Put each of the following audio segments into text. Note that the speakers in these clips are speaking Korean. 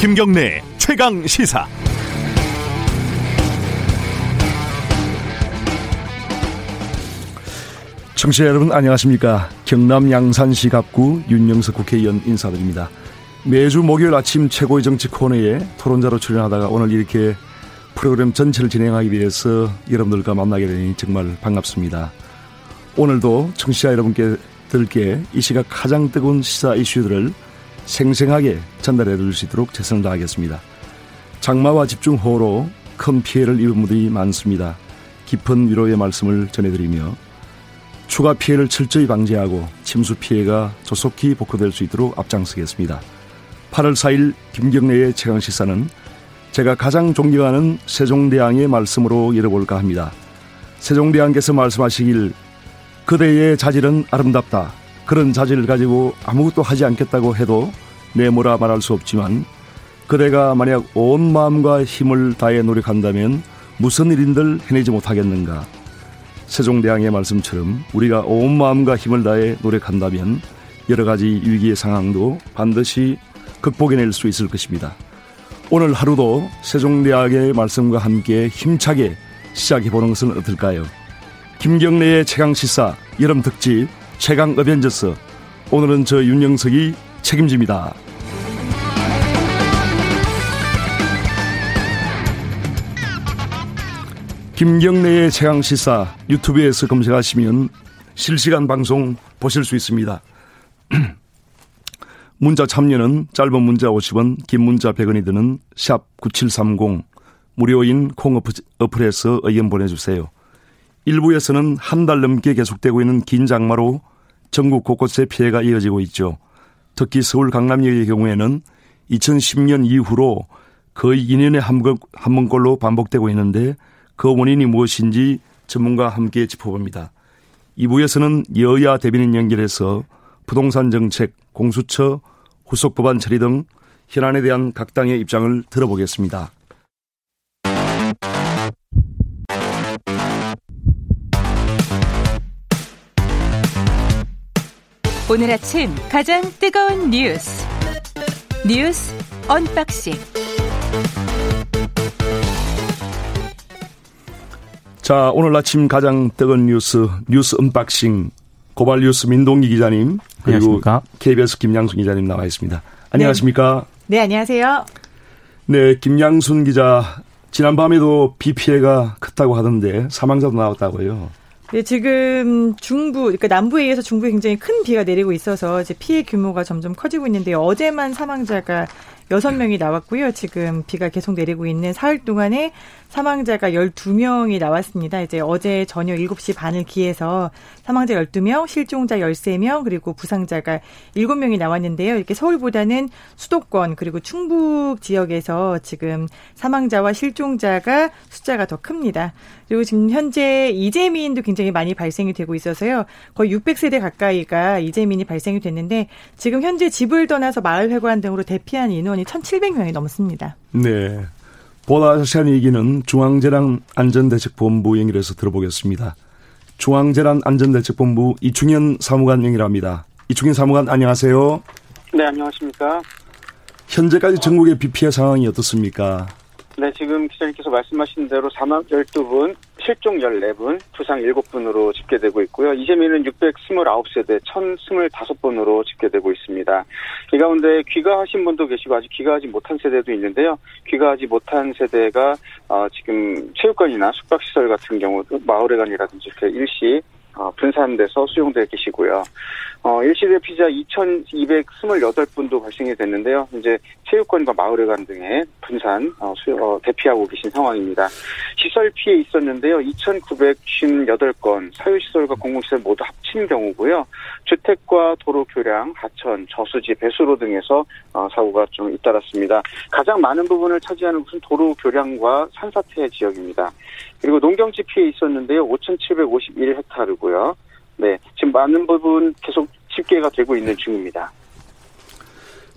김경래 최강 시사. 청취자 여러분 안녕하십니까? 경남 양산시 갑구 윤영석 국회의원 인사드립니다. 매주 목요일 아침 최고의 정치 코너에 토론자로 출연하다가 오늘 이렇게 프로그램 전체를 진행하기 위해서 여러분들과 만나게 되니 정말 반갑습니다. 오늘도 청취자 여러분께들께 이 시각 가장 뜨거운 시사 이슈들을 생생하게 전달해 드릴 수 있도록 최선을 다하겠습니다 장마와 집중호우로 큰 피해를 입은 분들이 많습니다 깊은 위로의 말씀을 전해드리며 추가 피해를 철저히 방지하고 침수 피해가 조속히 복구될 수 있도록 앞장서겠습니다. 8월 4일 김경래의 최강시사는 제가 가장 존경하는 세종대왕의 말씀으로 열어볼까 합니다. 세종대왕께서 말씀하시길 그대의 자질은 아름답다. 그런 자질을 가지고 아무것도 하지 않겠다고 해도 내모라 말할 수 없지만 그대가 만약 온 마음과 힘을 다해 노력한다면 무슨 일인들 해내지 못하겠는가. 세종대왕의 말씀처럼 우리가 온 마음과 힘을 다해 노력한다면 여러 가지 위기의 상황도 반드시 극복해낼 수 있을 것입니다. 오늘 하루도 세종대왕의 말씀과 함께 힘차게 시작해보는 것은 어떨까요? 김경래의 최강시사 여름 특집 최강 어벤져스 오늘은 저 윤영석이 책임집니다. 김경래의 최강 시사 유튜브에서 검색하시면 실시간 방송 보실 수 있습니다. 문자 참여는 짧은 문자 50원, 긴 문자 100원이 드는 샵 9730 무료인 콩 어플에서 의견 보내주세요. 일부에서는 한 달 넘게 계속되고 있는 긴 장마로 전국 곳곳에 피해가 이어지고 있죠. 특히 서울 강남역의 경우에는 2010년 이후로 거의 2년에 한, 번꼴로 반복되고 있는데 그 원인이 무엇인지 전문가와 함께 짚어봅니다. 2부에서는 여야 대변인 연결해서 부동산 정책, 공수처, 후속 법안 처리 등 현안에 대한 각 당의 입장을 들어보겠습니다. 오늘 아침 가장 뜨거운 뉴스 뉴스 언박싱 자, 오늘 아침 가장 뜨거운 뉴스, 뉴스 언박싱, 고발 뉴스 민동기 기자님, 그리고 안녕하십니까? KBS 김양순 기자님 나와 있습니다. 안녕하십니까? 네, 네 안녕하세요. 네, 김양순 기자, 지난 밤에도 비 피해가 컸다고 하던데 사망자도 나왔다고요. 네, 지금 중부, 그러니까 남부에 의해서 중부에 굉장히 큰 비가 내리고 있어서 이제 피해 규모가 점점 커지고 있는데요. 어제만 사망자가 여섯 명이 나왔고요. 지금 비가 계속 내리고 있는 사흘 동안에 사망자가 12명이 나왔습니다. 이제 어제 저녁 7시 반을 기해서 사망자 12명, 실종자 13명, 그리고 부상자가 7명이 나왔는데요. 이렇게 서울보다는 수도권 그리고 충북 지역에서 지금 사망자와 실종자가 숫자가 더 큽니다. 그리고 지금 현재 이재민도 굉장히 많이 발생이 되고 있어서요. 거의 600세대 가까이가 이재민이 발생이 됐는데 지금 현재 집을 떠나서 마을 회관 등으로 대피한 인원 이 1,700명이 넘습니다. 네. 자세한 얘기는 중앙재난 안전대책본부 연결해서 들어보겠습니다. 중앙재난 안전대책본부 이충현 사무관 연결합니다. 이충현 사무관 안녕하세요. 네, 안녕하십니까. 현재까지 전국의 비 피해 상황이 어떻습니까? 네, 지금 기자님께서 말씀하신 대로 사망 12분, 실종 14분, 부상 7분으로 집계되고 있고요. 이재민은 629세대 1025번으로 집계되고 있습니다. 이 가운데 귀가하신 분도 계시고 아직 귀가하지 못한 세대도 있는데요. 귀가하지 못한 세대가 어, 지금 체육관이나 숙박시설 같은 경우 마을회관이라든지 이렇게 일시 어, 분산돼서 수용되어 계시고요. 어, 일시대 피자 2,228분도 발생이 됐는데요. 이제 체육관과 마을회관 등에 분산 어, 수, 어, 대피하고 계신 상황입니다. 시설 피해 있었는데요. 2,958건 사유시설과 공공시설 모두 합친 경우고요. 주택과 도로 교량, 하천, 저수지, 배수로 등에서 어, 사고가 좀 잇따랐습니다. 가장 많은 부분을 차지하는 것은 도로 교량과 산사태 지역입니다. 그리고 농경지 피해 있었는데요. 5,751헥타르고요. 네, 지금 많은 부분 계속 집계가 되고 있는 중입니다.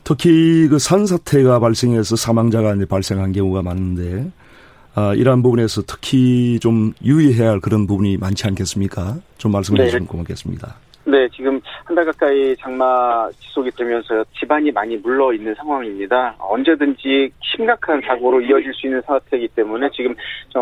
특히 그 산사태가 발생해서 사망자가 이제 발생한 경우가 많은데, 아, 이러한 부분에서 특히 좀 유의해야 할 그런 부분이 많지 않겠습니까? 좀 말씀해 네. 주시면 고맙겠습니다. 네, 지금 한 달 가까이 장마 지속이 되면서 집안이 많이 물러 있는 상황입니다. 언제든지 심각한 사고로 이어질 수 있는 사태이기 때문에 지금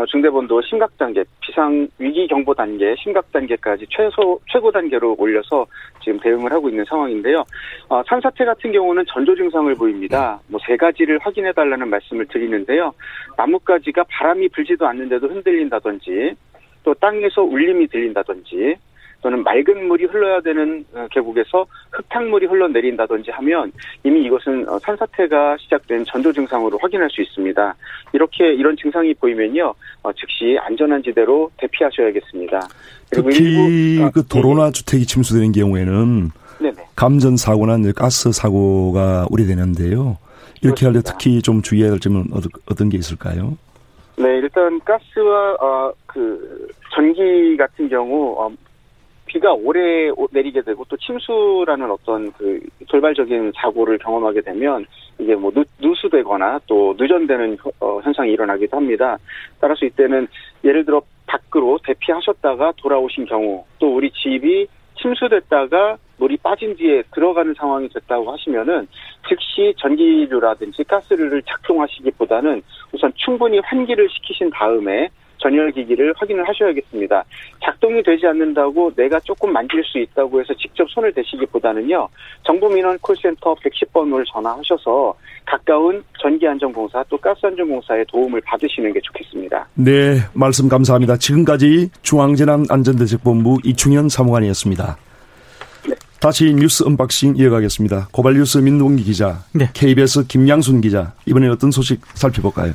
중대본도 심각 단계, 비상 위기 경보 단계, 심각 단계까지 최소 최고 단계로 올려서 지금 대응을 하고 있는 상황인데요. 어, 산사태 같은 경우는 전조 증상을 보입니다. 뭐 세 가지를 확인해 달라는 말씀을 드리는데요. 나뭇가지가 바람이 불지도 않는데도 흔들린다든지 또 땅에서 울림이 들린다든지 또는 맑은 물이 흘러야 되는 어, 계곡에서 흙탕물이 흘러내린다든지 하면 이미 이것은 어, 산사태가 시작된 전조 증상으로 확인할 수 있습니다. 이렇게 이런 증상이 보이면요, 어, 즉시 안전한 지대로 대피하셔야겠습니다. 특히 일부, 그 도로나 예. 주택이 침수되는 경우에는 네네. 감전 사고나 가스 사고가 우려되는데요. 이렇게 할 때 특히 좀 주의해야 할 점은 어떤 게 있을까요? 네, 일단 가스와 어, 그 전기 같은 경우 어, 비가 오래 내리게 되고 또 침수라는 어떤 그 돌발적인 사고를 경험하게 되면 이게 뭐 누, 누수되거나 또 누전되는 어, 현상이 일어나기도 합니다. 따라서 이때는 예를 들어 밖으로 대피하셨다가 돌아오신 경우 또 우리 집이 침수됐다가 물이 빠진 뒤에 들어가는 상황이 됐다고 하시면은 즉시 전기류라든지 가스를 작동하시기보다는 우선 충분히 환기를 시키신 다음에 전열 기기를 확인을 하셔야겠습니다. 작동이 되지 않는다고 내가 조금 만질 수 있다고 해서 직접 손을 대시기보다는요. 정부 민원 콜센터 110번을 전화하셔서 가까운 전기안전공사 또 가스안전공사의 도움을 받으시는 게 좋겠습니다. 네, 말씀 감사합니다. 지금까지 중앙재난안전대책본부 이충현 사무관이었습니다. 네. 다시 뉴스 언박싱 이어가겠습니다. 고발뉴스 민동기 기자, 네. KBS 김양순 기자, 이번에 어떤 소식 살펴볼까요?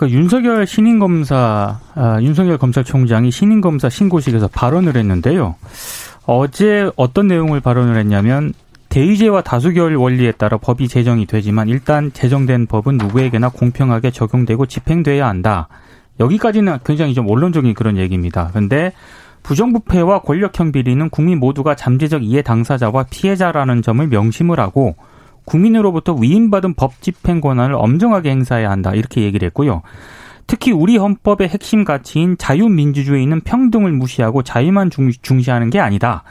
그 윤석열 신임 검사, 아, 윤석열 검찰총장이 신임 검사 신고식에서 발언을 했는데요. 어제 어떤 내용을 발언을 했냐면 대의제와 다수결 원리에 따라 법이 제정이 되지만 일단 제정된 법은 누구에게나 공평하게 적용되고 집행돼야 한다. 여기까지는 굉장히 좀 원론적인 그런 얘기입니다. 그런데 부정부패와 권력형 비리는 국민 모두가 잠재적 이해 당사자와 피해자라는 점을 명심을 하고 국민으로부터 위임받은 법 집행 권한을 엄정하게 행사해야 한다. 이렇게 얘기를 했고요. 특히 우리 헌법의 핵심 가치인 자유민주주의는 평등을 무시하고 자유만 중시하는 게 아니다.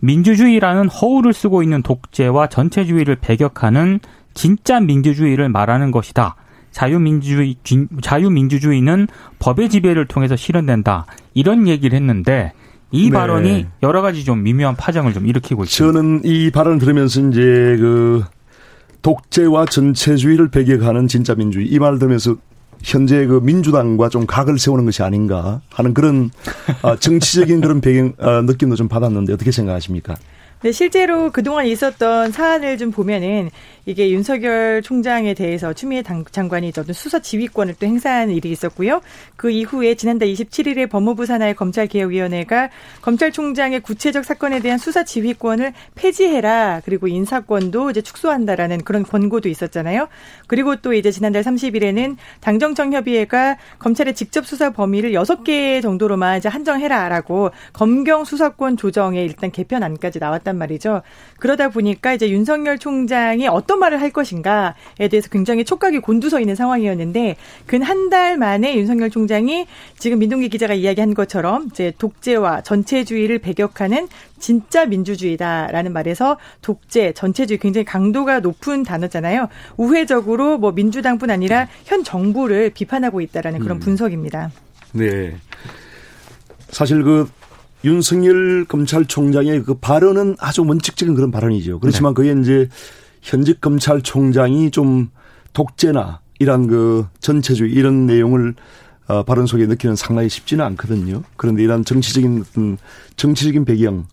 민주주의라는 허울을 쓰고 있는 독재와 전체주의를 배격하는 진짜 민주주의를 말하는 것이다. 자유민주주의, 자유민주주의는 법의 지배를 통해서 실현된다. 이런 얘기를 했는데 이 네. 발언이 여러 가지 좀 미묘한 파장을 좀 일으키고 있습니다. 저는 이 발언을 들으면서 이제 그 독재와 전체주의를 배격하는 진짜 민주주의 이 말을 들으면서 현재 그 민주당과 좀 각을 세우는 것이 아닌가 하는 그런 아, 정치적인 그런 배경 아, 느낌도 좀 받았는데 어떻게 생각하십니까? 네, 실제로 그동안 있었던 사안을 좀 보면은 이게 윤석열 총장에 대해서 추미애 장관이 어떤 수사 지휘권을 또 행사한 일이 있었고요. 그 이후에 지난달 27일에 법무부 산하의 검찰개혁위원회가 검찰총장의 구체적 사건에 대한 수사 지휘권을 폐지해라. 그리고 인사권도 이제 축소한다라는 그런 권고도 있었잖아요. 그리고 또 이제 지난달 30일에는 당정청 협의회가 검찰의 직접 수사 범위를 6개 정도로만 이제 한정해라라고 검경 수사권 조정에 일단 개편안까지 나왔 단 말이죠. 그러다 보니까 이제 윤석열 총장이 어떤 어떤 말을 할 것인가에 대해서 굉장히 촉각이 곤두서 있는 상황이었는데 근 한 달 만에 윤석열 총장이 지금 민동기 기자가 이야기한 것처럼 이제 독재와 전체주의를 배격하는 진짜 민주주의다라는 말에서 독재, 전체주의 굉장히 강도가 높은 단어잖아요. 우회적으로 뭐 민주당뿐 아니라 현 정부를 비판하고 있다라는 그런 음. 분석입니다. 네. 사실 그 윤석열 검찰총장의 그 발언은 아주 원칙적인 그런 발언이죠. 그렇지만 네. 그게 이제 현직 검찰총장이 좀 독재나 이런 그 전체주의 이런 내용을 어, 발언 속에 넣기는 상당히 쉽지는 않거든요. 그런데 이런 정치적인 정치적인 배경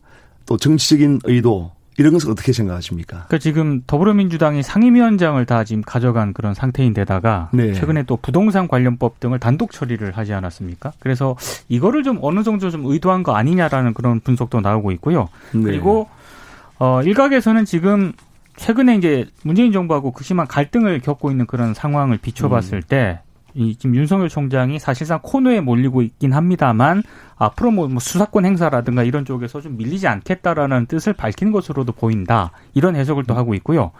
또 정치적인 의도 이런 것을 어떻게 생각하십니까? 그러니까 지금 더불어민주당이 상임위원장을 다 지금 가져간 그런 상태인데다가 네. 최근에 또 부동산 관련법 등을 단독 처리를 하지 않았습니까? 그래서 이거를 좀 어느 정도 좀 의도한 거 아니냐라는 그런 분석도 나오고 있고요. 네. 그리고 어 일각에서는 지금 최근에 이제 문재인 정부하고 극심한 갈등을 겪고 있는 그런 상황을 비춰봤을 음. 때, 이 지금 윤석열 총장이 사실상 코너에 몰리고 있긴 합니다만 앞으로 뭐, 뭐 수사권 행사라든가 이런 쪽에서 좀 밀리지 않겠다라는 뜻을 밝힌 것으로도 보인다 이런 해석을 또 하고 있고요.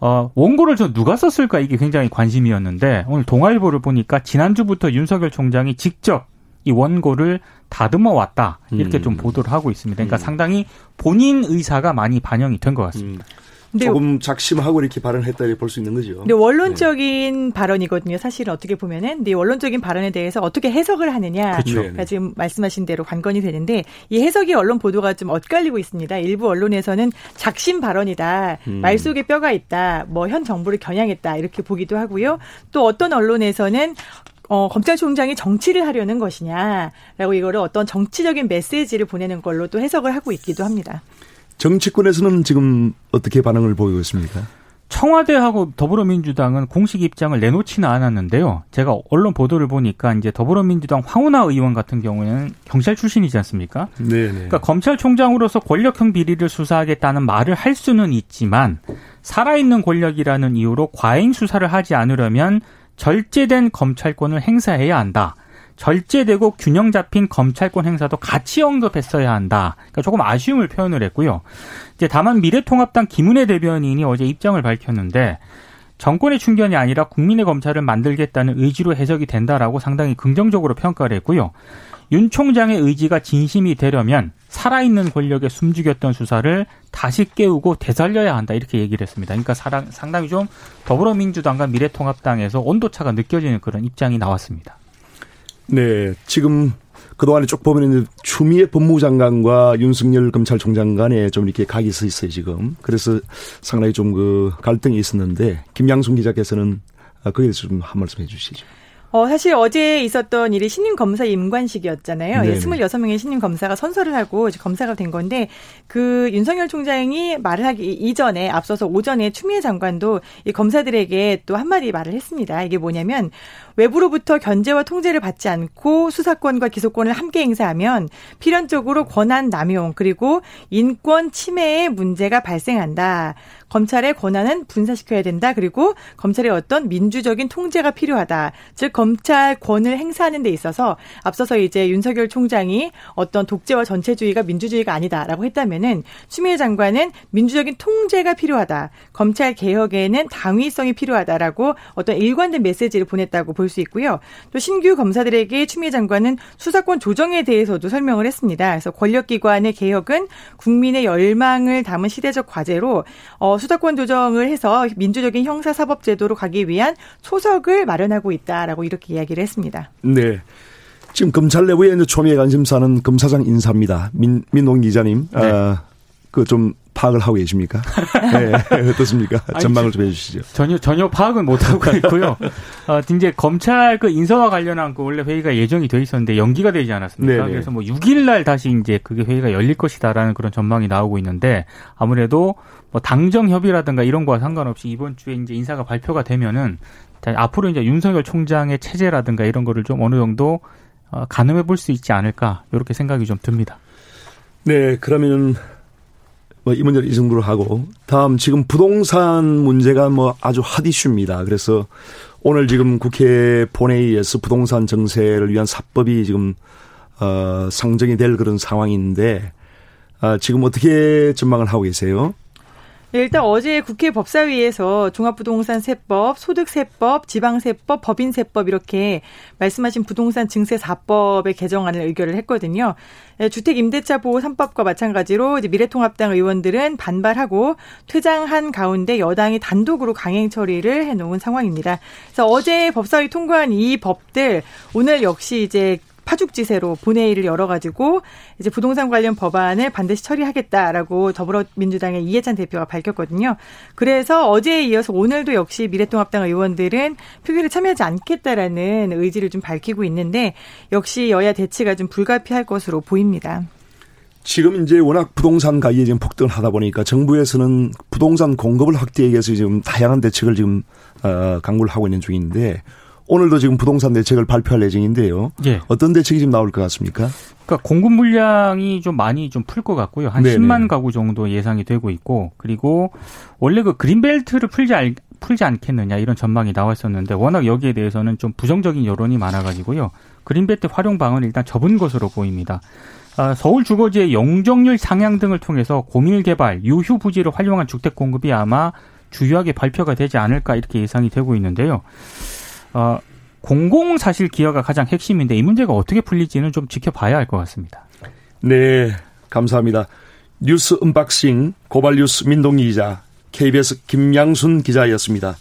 어, 원고를 저 누가 썼을까 이게 굉장히 관심이었는데 오늘 동아일보를 보니까 지난주부터 윤석열 총장이 직접 이 원고를 다듬어 왔다 이렇게 음. 좀 보도를 하고 있습니다. 그러니까 음. 상당히 본인 의사가 많이 반영이 된 것 같습니다. 음. 조금 작심하고 이렇게 발언했다 볼수 있는 거죠. 근데 원론적인 네. 발언이거든요. 사실은 어떻게 보면은 근데 원론적인 발언에 대해서 어떻게 해석을 하느냐. 그렇죠. 그러니까 지금 말씀하신 대로 관건이 되는데 이 해석이 언론 보도가 좀 엇갈리고 있습니다. 일부 언론에서는 작심 발언이다. 음. 말 속에 뼈가 있다. 뭐 현 정부를 겨냥했다. 이렇게 보기도 하고요. 또 어떤 언론에서는 어, 검찰총장이 정치를 하려는 것이냐라고 이거를 어떤 정치적인 메시지를 보내는 걸로 또 해석을 하고 있기도 합니다. 정치권에서는 지금 어떻게 반응을 보이고 있습니까? 청와대하고 더불어민주당은 공식 입장을 내놓지는 않았는데요. 제가 언론 보도를 보니까 이제 더불어민주당 황운하 의원 같은 경우에는 경찰 출신이지 않습니까? 네. 그러니까 검찰총장으로서 권력형 비리를 수사하겠다는 말을 할 수는 있지만 살아있는 권력이라는 이유로 과잉 수사를 하지 않으려면 절제된 검찰권을 행사해야 한다. 절제되고 균형 잡힌 검찰권 행사도 같이 언급했어야 한다. 그러니까 조금 아쉬움을 표현을 했고요. 이제 다만 미래통합당 김은혜 대변인이 어제 입장을 밝혔는데 정권의 충견이 아니라 국민의 검찰을 만들겠다는 의지로 해석이 된다라고 상당히 긍정적으로 평가를 했고요. 윤 총장의 의지가 진심이 되려면 살아있는 권력에 숨죽였던 수사를 다시 깨우고 되살려야 한다 이렇게 얘기를 했습니다. 그러니까 상당히 좀 더불어민주당과 미래통합당에서 온도차가 느껴지는 그런 입장이 나왔습니다. 네, 지금 그동안에 쭉 보면 추미애 법무장관과 윤석열 검찰총장 간에 좀 이렇게 각이 서 있어요, 지금. 그래서 상당히 좀 그 갈등이 있었는데, 김양순 기자께서는 거기에 대해서 좀 한 말씀 해 주시죠. 어, 사실 어제 있었던 일이 신임 검사 임관식이었잖아요. 네 26명의 신임 검사가 선서를 하고 이제 검사가 된 건데 그 윤석열 총장이 말을 하기 이전에 앞서서 오전에 추미애 장관도 이 검사들에게 또 한마디 말을 했습니다. 이게 뭐냐면 외부로부터 견제와 통제를 받지 않고 수사권과 기소권을 함께 행사하면 필연적으로 권한 남용 그리고 인권 침해의 문제가 발생한다. 검찰의 권한은 분사시켜야 된다. 그리고 검찰의 어떤 민주적인 통제가 필요하다. 즉 검찰권을 행사하는 데 있어서 앞서서 이제 윤석열 총장이 어떤 독재와 전체주의가 민주주의가 아니다라고 했다면은 추미애 장관은 민주적인 통제가 필요하다. 검찰 개혁에는 당위성이 필요하다라고 어떤 일관된 메시지를 보냈다고 볼수 있고요. 또 신규 검사들에게 추미애 장관은 수사권 조정에 대해서도 설명을 했습니다. 그래서 권력기관의 개혁은 국민의 열망을 담은 시대적 과제로 어, 수사권 조정을 해서 민주적인 형사사법제도로 가기 위한 초석을 마련하고 있다라고 이렇게 이야기를 했습니다. 네. 지금 검찰 내부에 이제 초미의 관심사는 검사장 인사입니다. 민, 민홍 기자님. 네. 아, 그 좀 파악을 하고 계십니까? 네, 어떻습니까? 전망을 좀 해주시죠. 전혀 전혀 파악은 못 하고 있고요. 어, 이제 검찰 그 인사와 관련한 그 원래 회의가 예정이 돼 있었는데 연기가 되지 않았습니까? 네네. 그래서 뭐 6일 날 다시 이제 그게 회의가 열릴 것이다라는 그런 전망이 나오고 있는데 아무래도 뭐 당정 협의라든가 이런 거와 상관없이 이번 주에 이제 인사가 발표가 되면은 앞으로 이제 윤석열 총장의 체제라든가 이런 거를 좀 어느 정도 어, 가늠해 볼 수 있지 않을까 이렇게 생각이 좀 듭니다. 네, 그러면은 뭐 이 문제를 이 정도로 하고 다음 지금 부동산 문제가 뭐 아주 핫 이슈입니다. 그래서 오늘 지금 국회 본회의에서 부동산 정세를 위한 사법이 지금 어 상정이 될 그런 상황인데 아 지금 어떻게 전망을 하고 계세요? 네, 일단 어제 국회 법사위에서 종합부동산 세법, 소득 세법, 지방 세법, 법인 세법 이렇게 말씀하신 부동산 증세 4법의 개정안을 의결을 했거든요. 네, 주택 임대차 보호 3법과 마찬가지로 이제 미래통합당 의원들은 반발하고 퇴장한 가운데 여당이 단독으로 강행 처리를 해 놓은 상황입니다. 그래서 어제 법사위 통과한 이 법들 오늘 역시 이제 파죽지세로 본회의를 열어가지고 이제 부동산 관련 법안을 반드시 처리하겠다라고 더불어민주당의 이해찬 대표가 밝혔거든요. 그래서 어제에 이어서 오늘도 역시 미래통합당 의원들은 표결에 참여하지 않겠다라는 의지를 좀 밝히고 있는데 역시 여야 대치가 좀 불가피할 것으로 보입니다. 지금 이제 워낙 부동산 가격이 지금 폭등을 하다 보니까 정부에서는 부동산 공급을 확대하기 위해서 지금 다양한 대책을 지금 어, 강구를 하고 있는 중인데 오늘도 지금 부동산 대책을 발표할 예정인데요. 예. 어떤 대책이 지금 나올 것 같습니까? 그러니까 공급 물량이 좀 많이 좀 풀 것 같고요. 한 네네. 10만 가구 정도 예상이 되고 있고 그리고 원래 그 그린벨트를 풀지 알, 풀지 않겠느냐 이런 전망이 나왔었는데 워낙 여기에 대해서는 좀 부정적인 여론이 많아가지고요. 그린벨트 활용 방안을 일단 접은 것으로 보입니다. 아, 서울 주거지의 용적률 상향 등을 통해서 고밀 개발, 유휴 부지를 활용한 주택 공급이 아마 주요하게 발표가 되지 않을까 이렇게 예상이 되고 있는데요. 어, 공공 사실 기여가 가장 핵심인데 이 문제가 어떻게 풀릴지는 좀 지켜봐야 할 것 같습니다. 네, 감사합니다. 뉴스 은박싱 고발뉴스 민동기 기자, KBS 김양순 기자였습니다.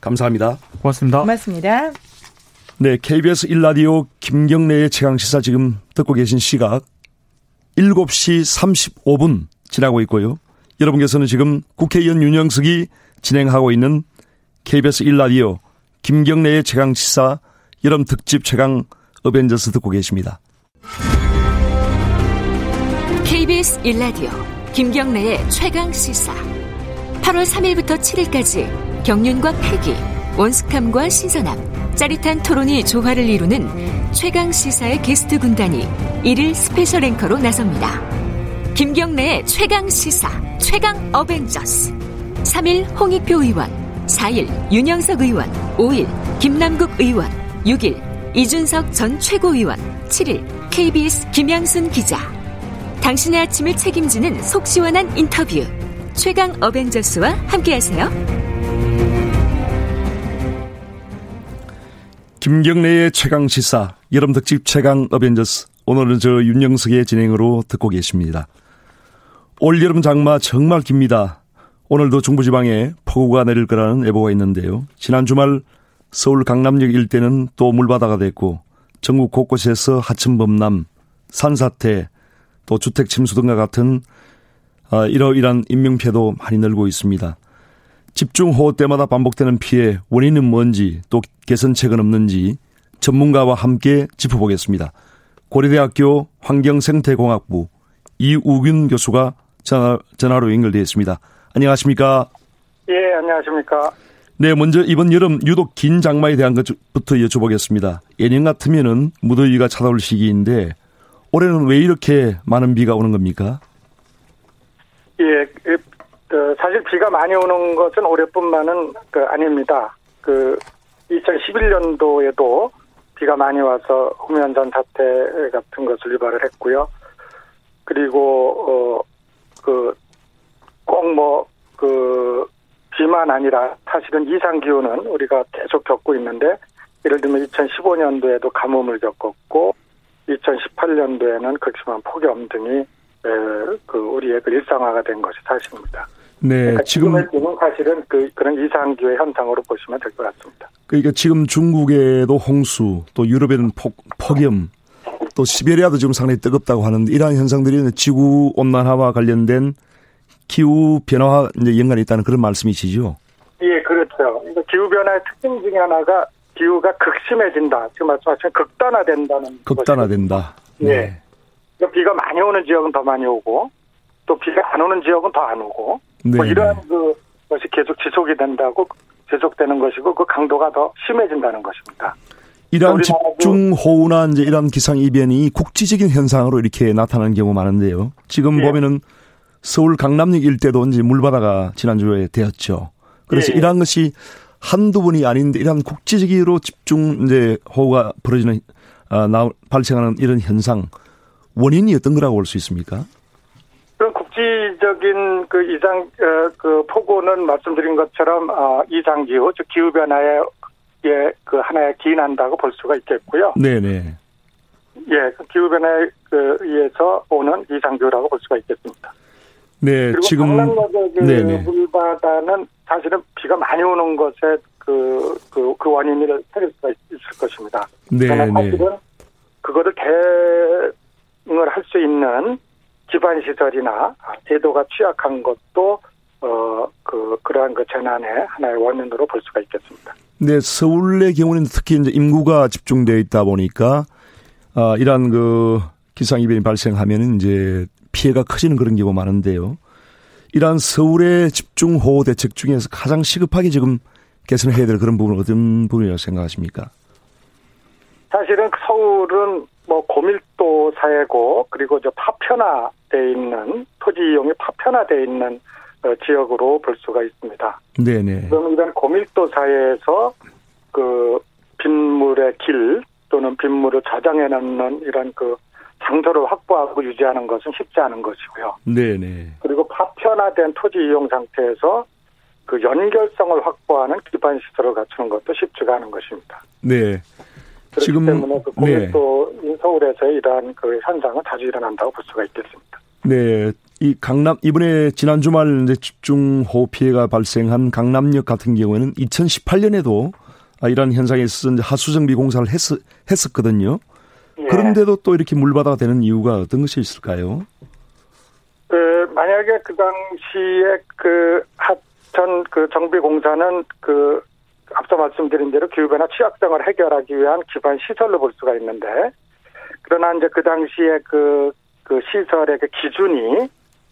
감사합니다. 고맙습니다. 고맙습니다. 네, KBS 1라디오 김경래의 최강시사 지금 듣고 계신 시각 7시 35분 지나고 있고요. 여러분께서는 지금 국회의원 윤영석이 진행하고 있는 KBS 1라디오 김경래의 최강시사 여름 특집 최강 어벤져스 듣고 계십니다. KBS 1라디오 김경래의 최강시사 8월 3일부터 7일까지 경륜과 패기, 원숙함과 신선함, 짜릿한 토론이 조화를 이루는 최강시사의 게스트 군단이 1일 스페셜 앵커로 나섭니다. 김경래의 최강시사, 최강 어벤져스 3일 홍익표 의원, 4일 윤영석 의원, 5일 김남국 의원, 6일 이준석 전 최고위원, 7일 KBS 김양순 기자. 당신의 아침을 책임지는 속 시원한 인터뷰. 최강 어벤져스와 함께하세요. 김경래의 최강 시사 여름 특집 최강 어벤져스 오늘은 저 윤영석의 진행으로 듣고 계십니다. 올 여름 장마 정말 깁니다. 오늘도 중부지방에 폭우가 내릴 거라는 예보가 있는데요. 지난 주말 서울 강남역 일대는 또 물바다가 됐고 전국 곳곳에서 하천범람, 산사태, 또 주택 침수 등과 같은 아, 이러이러한 인명피해도 많이 늘고 있습니다. 집중호우 때마다 반복되는 피해 원인은 뭔지 또 개선책은 없는지 전문가와 함께 짚어보겠습니다. 고려대학교 환경생태공학부 이우균 교수가 전화, 전화로 연결되어 있습니다. 안녕하십니까? 예, 안녕하십니까? 네, 먼저 이번 여름 유독 긴 장마에 대한 것부터 여쭤보겠습니다. 예년 같으면은 무더위가 찾아올 시기인데 올해는 왜 이렇게 많은 비가 오는 겁니까? 예, 그, 사실 비가 많이 오는 것은 올해뿐만은 그 아닙니다. 그 2011년도에도 비가 많이 와서 후면전 사태 같은 것을 유발을 했고요. 그리고 어 그 꼭 뭐 그 비만 아니라 사실은 이상 기후는 우리가 계속 겪고 있는데 예를 들면 2015년도에도 가뭄을 겪었고 2018년도에는 극심한 폭염 등이 그 우리의 그 일상화가 된 것이 사실입니다. 네, 그러니까 지금 지금은 사실은 그 그런 이상기후의 현상으로 보시면 될 것 같습니다. 그러니까 지금 중국에도 홍수, 또 유럽에는 폭, 폭염, 또 시베리아도 지금 상당히 뜨겁다고 하는데 이러한 현상들이 지구 온난화와 관련된 기후 변화와 연관이 있다는 그런 말씀이시죠? 예, 그렇죠. 그러니까 기후 변화의 특징 중에 하나가 기후가 극심해진다. 지금 말씀하신 극단화된다는 극단화된다. 네. 예. 그러니까 비가 많이 오는 지역은 더 많이 오고 또 비가 안 오는 지역은 더 안 오고 네. 뭐 이러한 그 것이 계속 지속이 된다고 지속되는 것이고 그 강도가 더 심해진다는 것입니다. 이러한 우리나라도- 집중 호우나 이제 이런 기상 이변이 국지적인 현상으로 이렇게 나타나는 경우 많은데요. 지금 예. 보면은 서울 강남역 일대도 이제 물바다가 지난주에 되었죠. 그래서 예, 예. 이러한 것이 한두 번이 아닌데 이러한 국지적으로 집중 이제 호우가 벌어지는 아, 나 발생하는 이런 현상 원인이 어떤 거라고 볼 수 있습니까? 그런 국지적인 그 이상 어, 그 폭우는 말씀드린 것처럼 어, 이상 기후 즉 기후 변화에 예, 그 하나의 기인한다고 볼 수가 있겠고요. 네네. 예, 그 기후 변화에 그 의해서 오는 이상 기후라고 볼 수가 있겠습니다. 네, 그리고 지금 강남역의 그 네네. 물바다는 사실은 비가 많이 오는 것에 그, 그, 그 원인을 찾을 수가 있을 것입니다. 그러나 네네. 사실은 그거를 대응을 할 수 있는 기반 시설이나 제도가 취약한 것도 어그 그러한 그 재난의 하나의 원인으로 볼 수가 있겠습니다. 네, 서울의 경우는 특히 이제 인구가 집중되어 있다 보니까 아, 이러한 그 기상 이변이 발생하면 이제 피해가 커지는 그런 경우가 많은데요. 이러한 서울의 집중 호우 대책 중에서 가장 시급하게 지금 개선해야 될 그런 부분은 어떤 부분이라고 생각하십니까? 사실은 서울은 뭐 고밀도 사회고 그리고 저 파편화돼 있는 토지 이용이 파편화돼 있는 어, 지역으로 볼 수가 있습니다. 네네. 그럼 이런 고밀도 사회에서 그 빗물의 길 또는 빗물을 저장해 놓는 이런 그 장소를 확보하고 유지하는 것은 쉽지 않은 것이고요. 네네. 그리고 파편화된 토지 이용 상태에서 그 연결성을 확보하는 기반 시설을 갖추는 것도 쉽지가 않은 것입니다. 네. 그렇기 지금- 때문에 그 고밀도 서울에서 이러한 그 현상은 자주 일어난다고 볼 수가 있겠습니다. 네. 이 강남 이번에 지난 주말 이제 집중호우 피해가 발생한 강남역 같은 경우에는 2018년에도 아, 이런 현상에 있어서 이제 하수 정비 공사를 했, 했었거든요. 예. 그런데도 또 이렇게 물바다가 되는 이유가 어떤 것이 있을까요? 그 만약에 그 당시에 그 하천 그 정비 공사는 그 앞서 말씀드린 대로 기후변화 취약성을 해결하기 위한 기반 시설로 볼 수가 있는데 그러나 이제 그 당시에 그, 그 시설의 그 기준이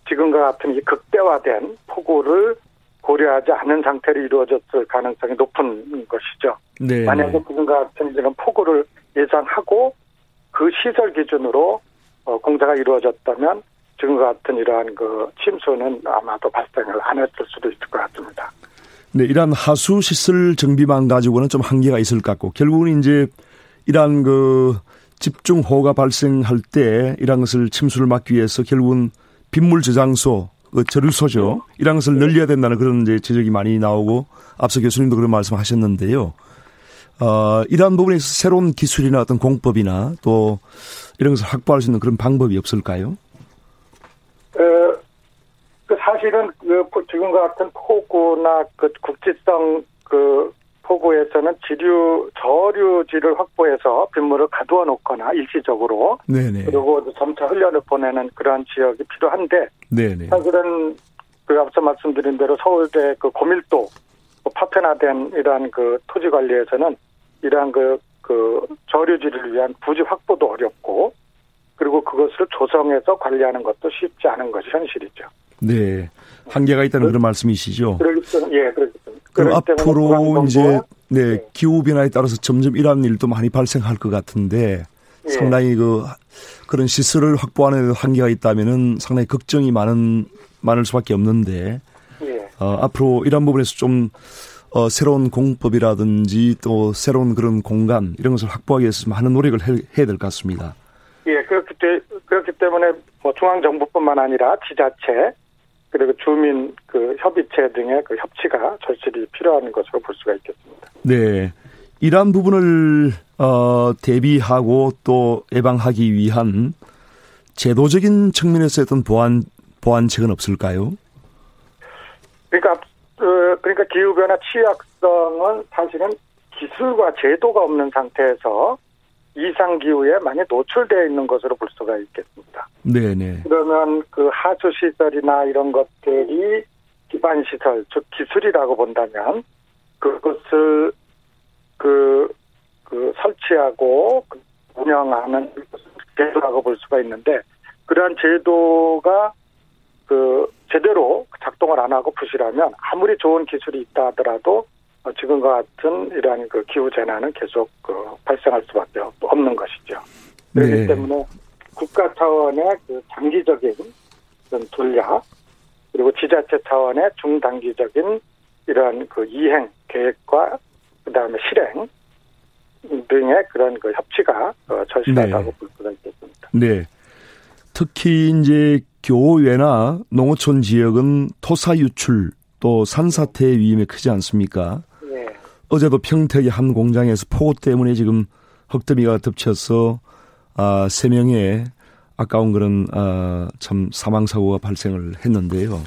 지금과 같은 이 극대화된 폭우를 고려하지 않은 상태로 이루어졌을 가능성이 높은 것이죠. 네. 만약에 지금과 같은 이런 폭우를 예상하고 그 시설 기준으로 어, 공사가 이루어졌다면 지금과 같은 이러한 그 침수는 아마도 발생을 안 했을 수도 있을 것 같습니다. 네, 이러한 하수 시설 정비만 가지고는 좀 한계가 있을 것 같고 결국은 이제 이러한 그 집중 호우가 발생할 때 이러한 것을 침수를 막기 위해서 결국은 빗물 저장소, 그 저류소죠. 이러한 것을 늘려야 된다는 그런 이제 지적이 많이 나오고 앞서 교수님도 그런 말씀하셨는데요. 어, 이러한 부분에서 새로운 기술이나 어떤 공법이나 또 이런 것을 확보할 수 있는 그런 방법이 없을까요? 어, 그 사실은 그 포- 지금과 같은 폭우나 그 국지성 그 폭우에서는 지류 저류지를 확보해서 빗물을 가두어 놓거나 일시적으로 네네. 그리고 점차 흘려 보내는 그러한 지역이 필요한데 네네. 사실은 그 앞서 말씀드린 대로 서울대 그 고밀도 그 파편화된 이러한 그 토지 관리에서는 이러한 그, 그 저류지를 위한 부지 확보도 어렵고 그리고 그것을 조성해서 관리하는 것도 쉽지 않은 것이 현실이죠. 네. 한계가 있다는 그 런 말씀이시죠. 그렇기 때문에 예, 그렇기 때문에 그럼 앞으로 이제 네, 네. 기후 변화에 따라서 점점 이러한 일도 많이 발생할 것 같은데 예. 상당히 그 그런 시설을 확보하는 데 한계가 있다면은 상당히 걱정이 많은 많을 수밖에 없는데 예. 어, 앞으로 이런 부분에서 좀 어, 새로운 공법이라든지 또 새로운 그런 공간 이런 것을 확보하기 위해서 많은 노력을 해, 해야 될 것 같습니다. 예, 그렇기, 때, 그렇기 때문에 뭐 중앙정부뿐만 아니라 지자체 그리고 주민 그 협의체 등의 그 협치가 절실히 필요한 것으로 볼 수가 있겠습니다. 네. 이러한 부분을 어, 대비하고 또 예방하기 위한 제도적인 측면에서 어떤 보완 보완책은 없을까요? 그러니까 어, 그러니까 기후 변화 취약성은 사실은 기술과 제도가 없는 상태에서 이상 기후에 많이 노출되어 있는 것으로 볼 수가 있겠습니다. 네네. 그러면 그 하수 시설이나 이런 것들이 기반 시설, 즉 기술이라고 본다면 그것을 그, 그 설치하고 그 운영하는 제도라고 볼 수가 있는데 그러한 제도가 그 제대로 작동을 안 하고 부실하면 아무리 좋은 기술이 있다 하더라도 어, 지금과 같은 이러한 그 기후 재난은 계속 그 발생할 수밖에 없는 것이죠. 그렇기 네. 때문에 국가 차원의 그 장기적인 그런 전략 그리고 지자체 차원의 중단기적인 이러한 그 이행 계획과 그 다음에 실행 등의 그런 그 협치가 어, 절실하다고 네. 볼 수가 있겠습니다. 네. 특히 이제 교외나 농어촌 지역은 토사 유출 또 산사태의 위험이 크지 않습니까? 예. 어제도 평택의 한 공장에서 폭우 때문에 지금 흙더미가 덮쳐서 아, 세 명의 아까운 그런 아, 참 사망 사고가 발생을 했는데요.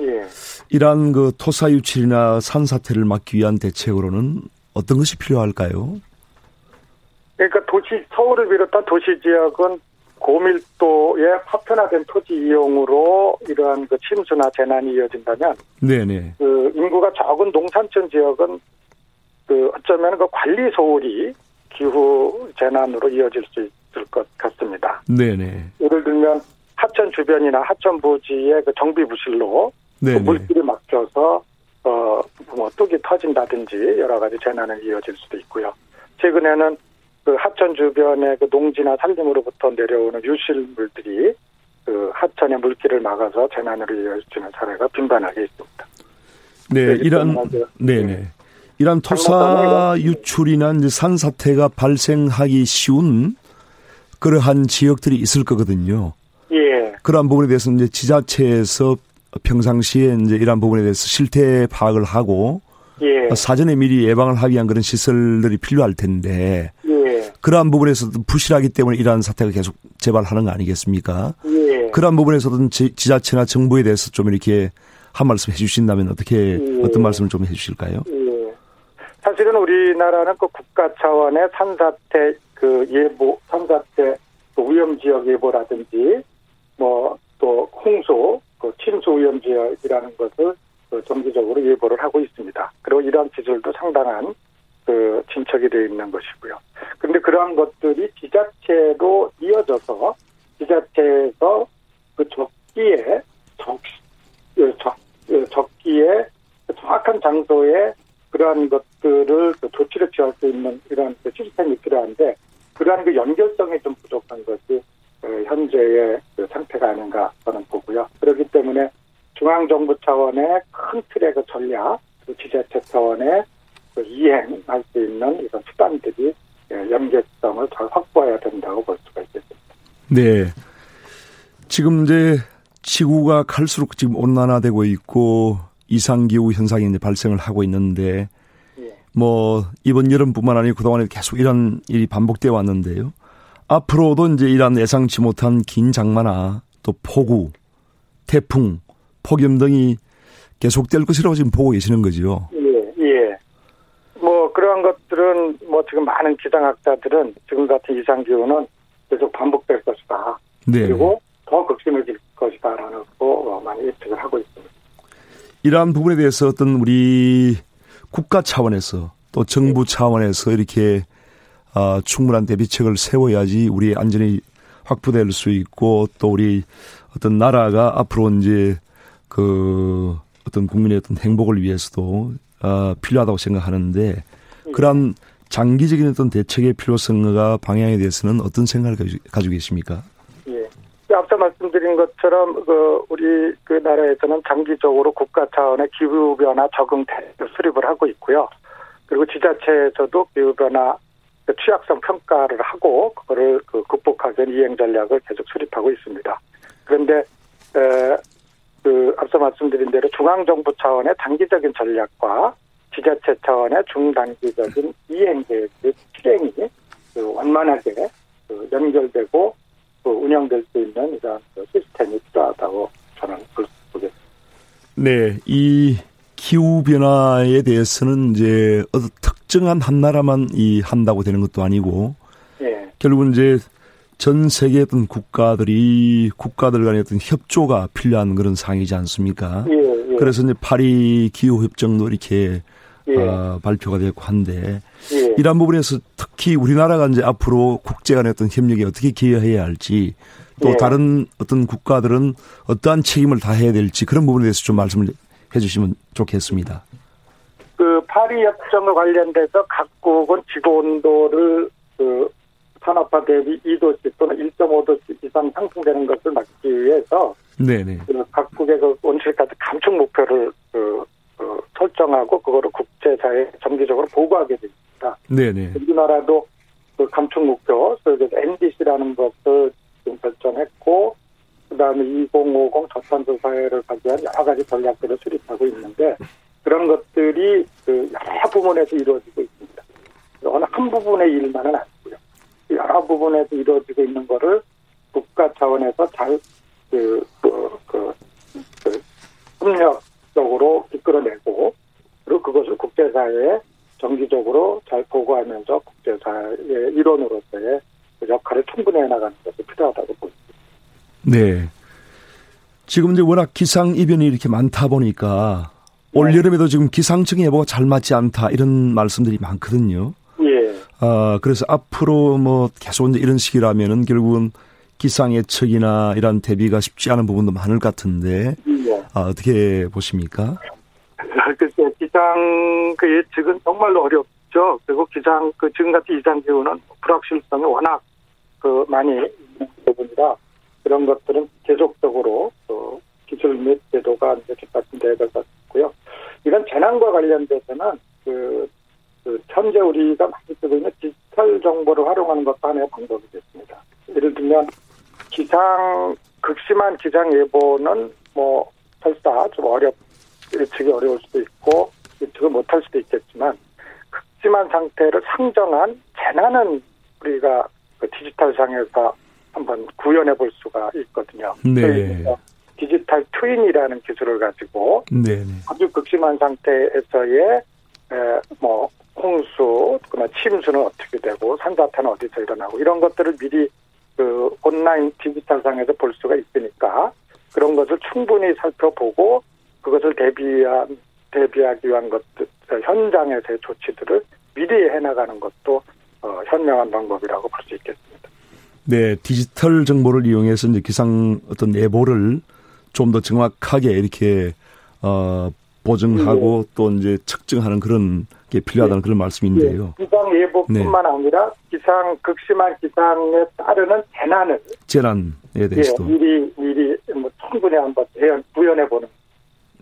예. 이러한 그 토사 유출이나 산 사태를 막기 위한 대책으로는 어떤 것이 필요할까요? 그러니까 도시 서울을 비롯한 도시 지역은 고밀도의 파편화된 토지 이용으로 이러한 그 침수나 재난이 이어진다면 네네. 그 인구가 적은 농산촌 지역은 그 어쩌면 그 관리 소홀이 기후 재난으로 이어질 수 있을 것 같습니다. 네네. 예를 들면 하천 주변이나 하천 부지의 그 정비 부실로 그. 물길이 막혀서 어뭐 뚝이 터진다든지 여러 가지 재난이 이어질 수도 있고요. 최근에는 그 하천 주변의 그 농지나 산림으로부터 내려오는 유실물들이 그 하천의 물길을 막아서 재난으로 이어지는 사례가 빈번하게 있습니다. 네, 그렇기 이런 네네. 이런 토사 유출이나 이제 산사태가 발생하기 쉬운 그러한 지역들이 있을 거거든요. 예, 그러한 부분에 대해서 이제 지자체에서 평상시에 이제 이러한 부분에 대해서 실태 파악을 하고 예. 사전에 미리 예방을 하기 위한 그런 시설들이 필요할 텐데 예. 그러한 부분에서도 부실하기 때문에 이러한 사태가 계속 재발하는 거 아니겠습니까? 예. 그러한 부분에서든 지, 지자체나 정부에 대해서 좀 이렇게 한 말씀 해주신다면 어떻게 예. 어떤 말씀을 좀 해주실까요? 예. 사실은 우리나라는 그 국가 차원의 산사태 그 예보, 산사태 그 위험 지역 예보라든지 뭐 또 홍수, 그 침수 위험 지역이라는 것을 그 정기적으로 예보를 하고 있습니다. 그리고 이러한 기술도 상당한 그 진척이 되어 있는 것이고요. 그런데 그러한 것들이 지자체로 이어져서 지자체에서 그 적기에 적, 예, 적, 예, 적기에 정확한 장소에 그러한 것들을 그 조치를 취할 수 있는 이런 그 시스템이 필요한데 그러한 그 연결성이 좀 부족한 것이 어, 현재의 그 상태가 아닌가 저는 보고요. 그렇기 때문에 중앙정부 차원의 큰 틀의 그 전략, 그 지자체 차원의 그 이행할 수 있는 이런 수단들이 예, 연계성을 잘 확보해야 된다고 볼 수가 있겠습니다. 네. 지금 이제 지구가 갈수록 지금 온난화되고 있고 이상기후 현상이 이제 발생을 하고 있는데 예. 뭐 이번 여름뿐만 아니고 그동안에 계속 이런 일이 반복되어 왔는데요. 앞으로도 이제 이런 예상치 못한 긴 장마나 또 폭우, 태풍, 폭염 등이 계속될 것이라고 지금 보고 계시는 거죠. 예, 예. 뭐 그러한 것들은 뭐 지금 많은 기상학자들은 지금 같은 이상 기후는 계속 반복될 것이다. 네. 그리고 더 극심해질 것이다라는 거 많이 예측을 하고 있습니다. 이러한 부분에 대해서 어떤 우리 국가 차원에서 또 정부 차원에서 이렇게 아, 충분한 대비책을 세워야지 우리 안전이 확보될 수 있고 또 우리 어떤 나라가 앞으로 이제 그 어떤 국민의 어떤 행복을 위해서도 아, 필요하다고 생각하는데 그러한 장기적인 어떤 대책의 필요성과 방향에 대해서는 어떤 생각을 가지- 가지고 계십니까? 예. 앞서 말씀드린 것처럼 그 우리 그 나라에서는 장기적으로 국가 차원의 기후 변화 적응 대책 수립을 하고 있고요. 그리고 지자체에서도 기후 변화 그 취약성 평가를 하고 그거를 그 극복하기 위한 이행 전략을 계속 수립하고 있습니다. 그런데 에, 그 앞서 말씀드린 대로 중앙 정부 차원의 단기적인 전략과 지자체 차원의 중단기적인 이행 계획의 실행이 그 원만하게 그 연결되고 그 운영될 수 있는 이런 그 시스템이 필요하다고 저는 보겠습니다. 네, 이 기후 변화에 대해서는 이제 어떤 특정한 한 나라만 이 한다고 되는 것도 아니고 예, 결국은 이제 전 세계 어떤 국가들이 국가들 간의 어떤 협조가 필요한 그런 상황이지 않습니까? 예, 예. 그래서 이제 파리 기후 협정도 이렇게 예, 어, 발표가 됐고 한데 예, 이러한 부분에서 특히 우리나라가 이제 앞으로 국제 간의 어떤 협력에 어떻게 기여해야 할지 또 예. 다른 어떤 국가들은 어떠한 책임을 다해야 될지 그런 부분에 대해서 좀 말씀을 해주시면 좋겠습니다. 그 파리 협정과 관련돼서 각국은 지구 온도를 그 산업화 대비 2도씨 또는 1.5도씨 이상 상승되는 것을 막기 위해서 네네. 그 각국의 그 온실가스 감축 목표를 그, 그 설정하고 그거를 국제사회에 정기적으로 보고하게 됩니다. 네네. 우리나라도 그 감축 목표, 그래서 NDC라는 것을 지금 결정했고, 그 다음에 2050 저탄소 사회를 가기 위한 여러 가지 전략들을 수립하고 있는데, 그런 것들이 그 여러 부분에서 이루어지고 있습니다. 어느 한 부분의 일만은 아니고요. 여러 부분에서 이루어지고 있는 거를 국가 차원에서 잘, 그, 그, 그, 그 협력 적으로 이끌어내고, 그리고 그것을 국제사회에 정기적으로 잘 보고하면서 국제사회의 일원으로서의 그 역할을 충분히 해나가는 것이 필요하다고 봅니다. 네. 지금 이제 워낙 기상 이변이 이렇게 많다 보니까 올 네. 여름에도 지금 기상청 예보가 잘 맞지 않다 이런 말씀들이 많거든요. 예, 아, 그래서 앞으로 뭐 계속 이제 이런 식이라면은 결국은 기상 예측이나 이런 대비가 쉽지 않은 부분도 많을 것 같은데 예. 아, 어떻게 보십니까? 글쎄, 기상 그 예측은 정말로 어렵죠. 그리고 기상, 그 지금 같은 이상 기후는 불확실성이 워낙 그 많이 있는 부분이라 그런 것들은 계속적으로 또 기술 및 제도가 이제 뒷받침돼야 될 것 같고요. 이런 재난과 관련돼서는 그, 그 현재 우리가 많이 쓰고 있는 디지털 정보를 활용하는 것도 하나의 방법이 됐습니다. 예를 들면 기상 극심한 기상 예보는 뭐 설사 좀 어렵 예측이 어려울 수도 있고 예측을 못할 수도 있겠지만 극심한 상태를 상정한 재난은 우리가 그 디지털상에서 한번 구현해 볼 수가 있거든요. 네. 디지털 트윈이라는 기술을 가지고 네. 네. 아주 극심한 상태에서의 에, 뭐 홍수, 그나 침수는 어떻게 되고 산사태는 어디서 일어나고 이런 것들을 미리 그 온라인 디지털상에서 볼 수가 있으니까 그런 것을 충분히 살펴보고 그것을 대비한 대비하기 위한 것들 현장에서의 조치들을 미리 해나가는 것도 어, 현명한 방법이라고 볼 수 있겠습니다. 네, 디지털 정보를 이용해서 이제 기상 어떤 예보를 좀 더 정확하게 이렇게 어 보증하고 네. 또 이제 측정하는 그런 게 필요하다는 네. 그런 말씀인데요. 네. 기상 예보뿐만 네. 아니라 기상 극심한 기상에 따르는 재난을 재난에 대해서도 예, 미리 미리 뭐 충분히 한번 구현해 보는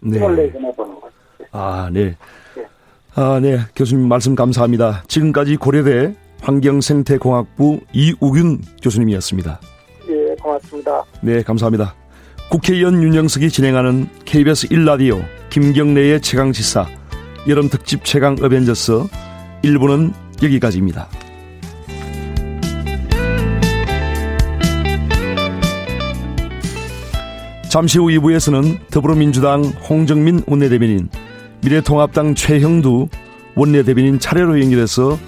네. 해보는 거죠. 아, 네. 네. 아, 네. 교수님 말씀 감사합니다. 지금까지 고려대 환경생태공학부 이우균 교수님이었습니다. 예, 고맙습니다. 네, 감사합니다. 국회의원 윤영석이 진행하는 KBS 1라디오 김경래의 최강시사 여름 특집 최강 어벤져스 1부는 여기까지입니다. 잠시 후 2부에서는 더불어민주당 홍정민 원내대변인, 미래통합당 최형두 원내대변인 차례로 연결해서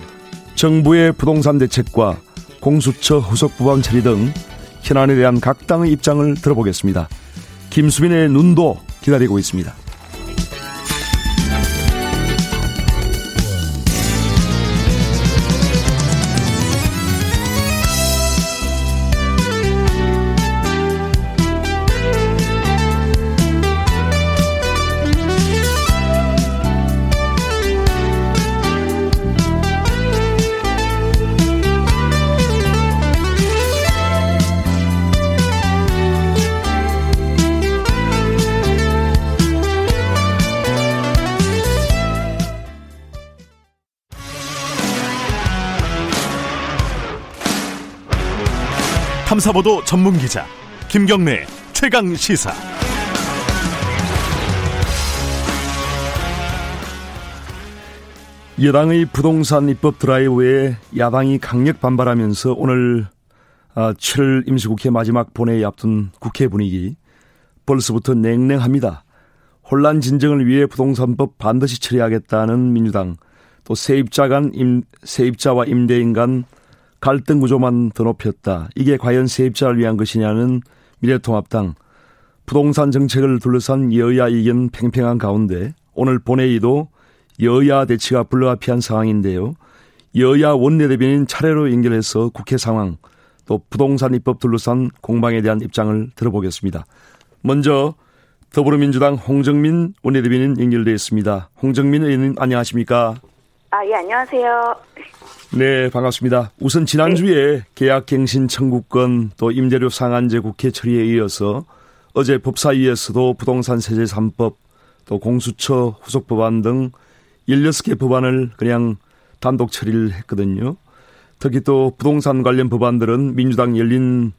정부의 부동산 대책과 공수처 후속 부반 처리 등 현안에 대한 각 당의 입장을 들어보겠습니다. 김수빈의 눈도 기다리고 있습니다. 탐사보도 전문 기자 김경래 최강 시사. 여당의 부동산 입법 드라이브에 야당이 강력 반발하면서 오늘 7월 아, 임시국회 마지막 본회의 앞둔 국회 분위기 벌써부터 냉랭합니다. 혼란 진정을 위해 부동산법 반드시 처리하겠다는 민주당 또 세입자 간 임, 세입자와 임대인 간 갈등 구조만 더 높였다. 이게 과연 세입자를 위한 것이냐는 미래통합당 부동산 정책을 둘러싼 여야 의견 팽팽한 가운데 오늘 본회의도 여야 대치가 불가피한 상황인데요. 여야 원내대변인 차례로 연결해서 국회 상황 또 부동산 입법 둘러싼 공방에 대한 입장을 들어보겠습니다. 먼저 더불어민주당 홍정민 원내대변인 연결되어 있습니다. 홍정민 의원님 안녕하십니까? 아, 예, 안녕하세요. 네, 반갑습니다. 우선 지난주에 네. 계약갱신 청구권 또 임대료 상한제 국회 처리에 이어서 어제 법사위에서도 부동산 세제 3법 또 공수처 후속 법안 등 16개 법안을 그냥 단독 처리를 했거든요. 특히 또 부동산 관련 법안들은 민주당 열린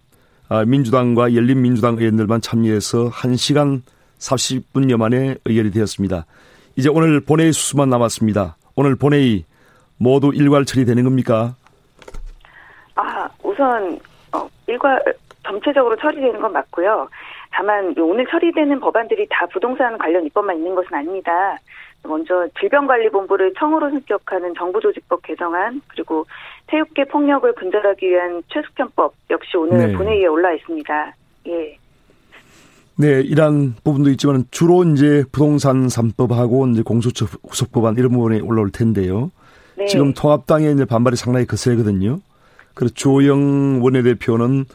아, 민주당과 열린민주당 의원들만 참여해서 1시간 40분여 만에 의결이 되었습니다. 이제 오늘 본회의 수수만 남았습니다. 오늘 본회의 모두 일괄 처리되는 겁니까? 아, 우선 어, 일괄 전체적으로 처리되는 건 맞고요. 다만 오늘 처리되는 법안들이 다 부동산 관련 입법만 있는 것은 아닙니다. 먼저 질병관리본부를 청으로 승격하는 정부조직법 개정안 그리고 태육계 폭력을 근절하기 위한 최숙현법 역시 오늘 네. 본회의에 올라 있습니다. 예. 네, 이런 부분도 있지만 주로 이제 부동산 3법하고 이제 공수처 후속 법안 이런 부분에 올라올 텐데요. 네. 지금 통합당의 이제 반발이 상당히 거세거든요. 그래서 조영 원내대표는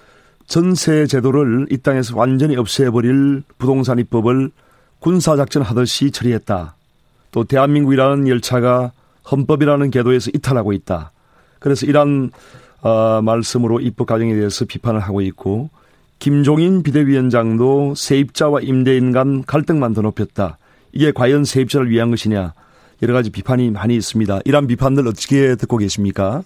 전세 제도를 이 땅에서 완전히 없애버릴 부동산 입법을 군사작전 하듯이 처리했다. 또 대한민국이라는 열차가 헌법이라는 궤도에서 이탈하고 있다. 그래서 이러한 어, 말씀으로 입법 과정에 대해서 비판을 하고 있고 김종인 비대위원장도 세입자와 임대인 간 갈등만 더 높였다. 이게 과연 세입자를 위한 것이냐. 여러 가지 비판이 많이 있습니다. 이러한 비판들 어떻게 듣고 계십니까?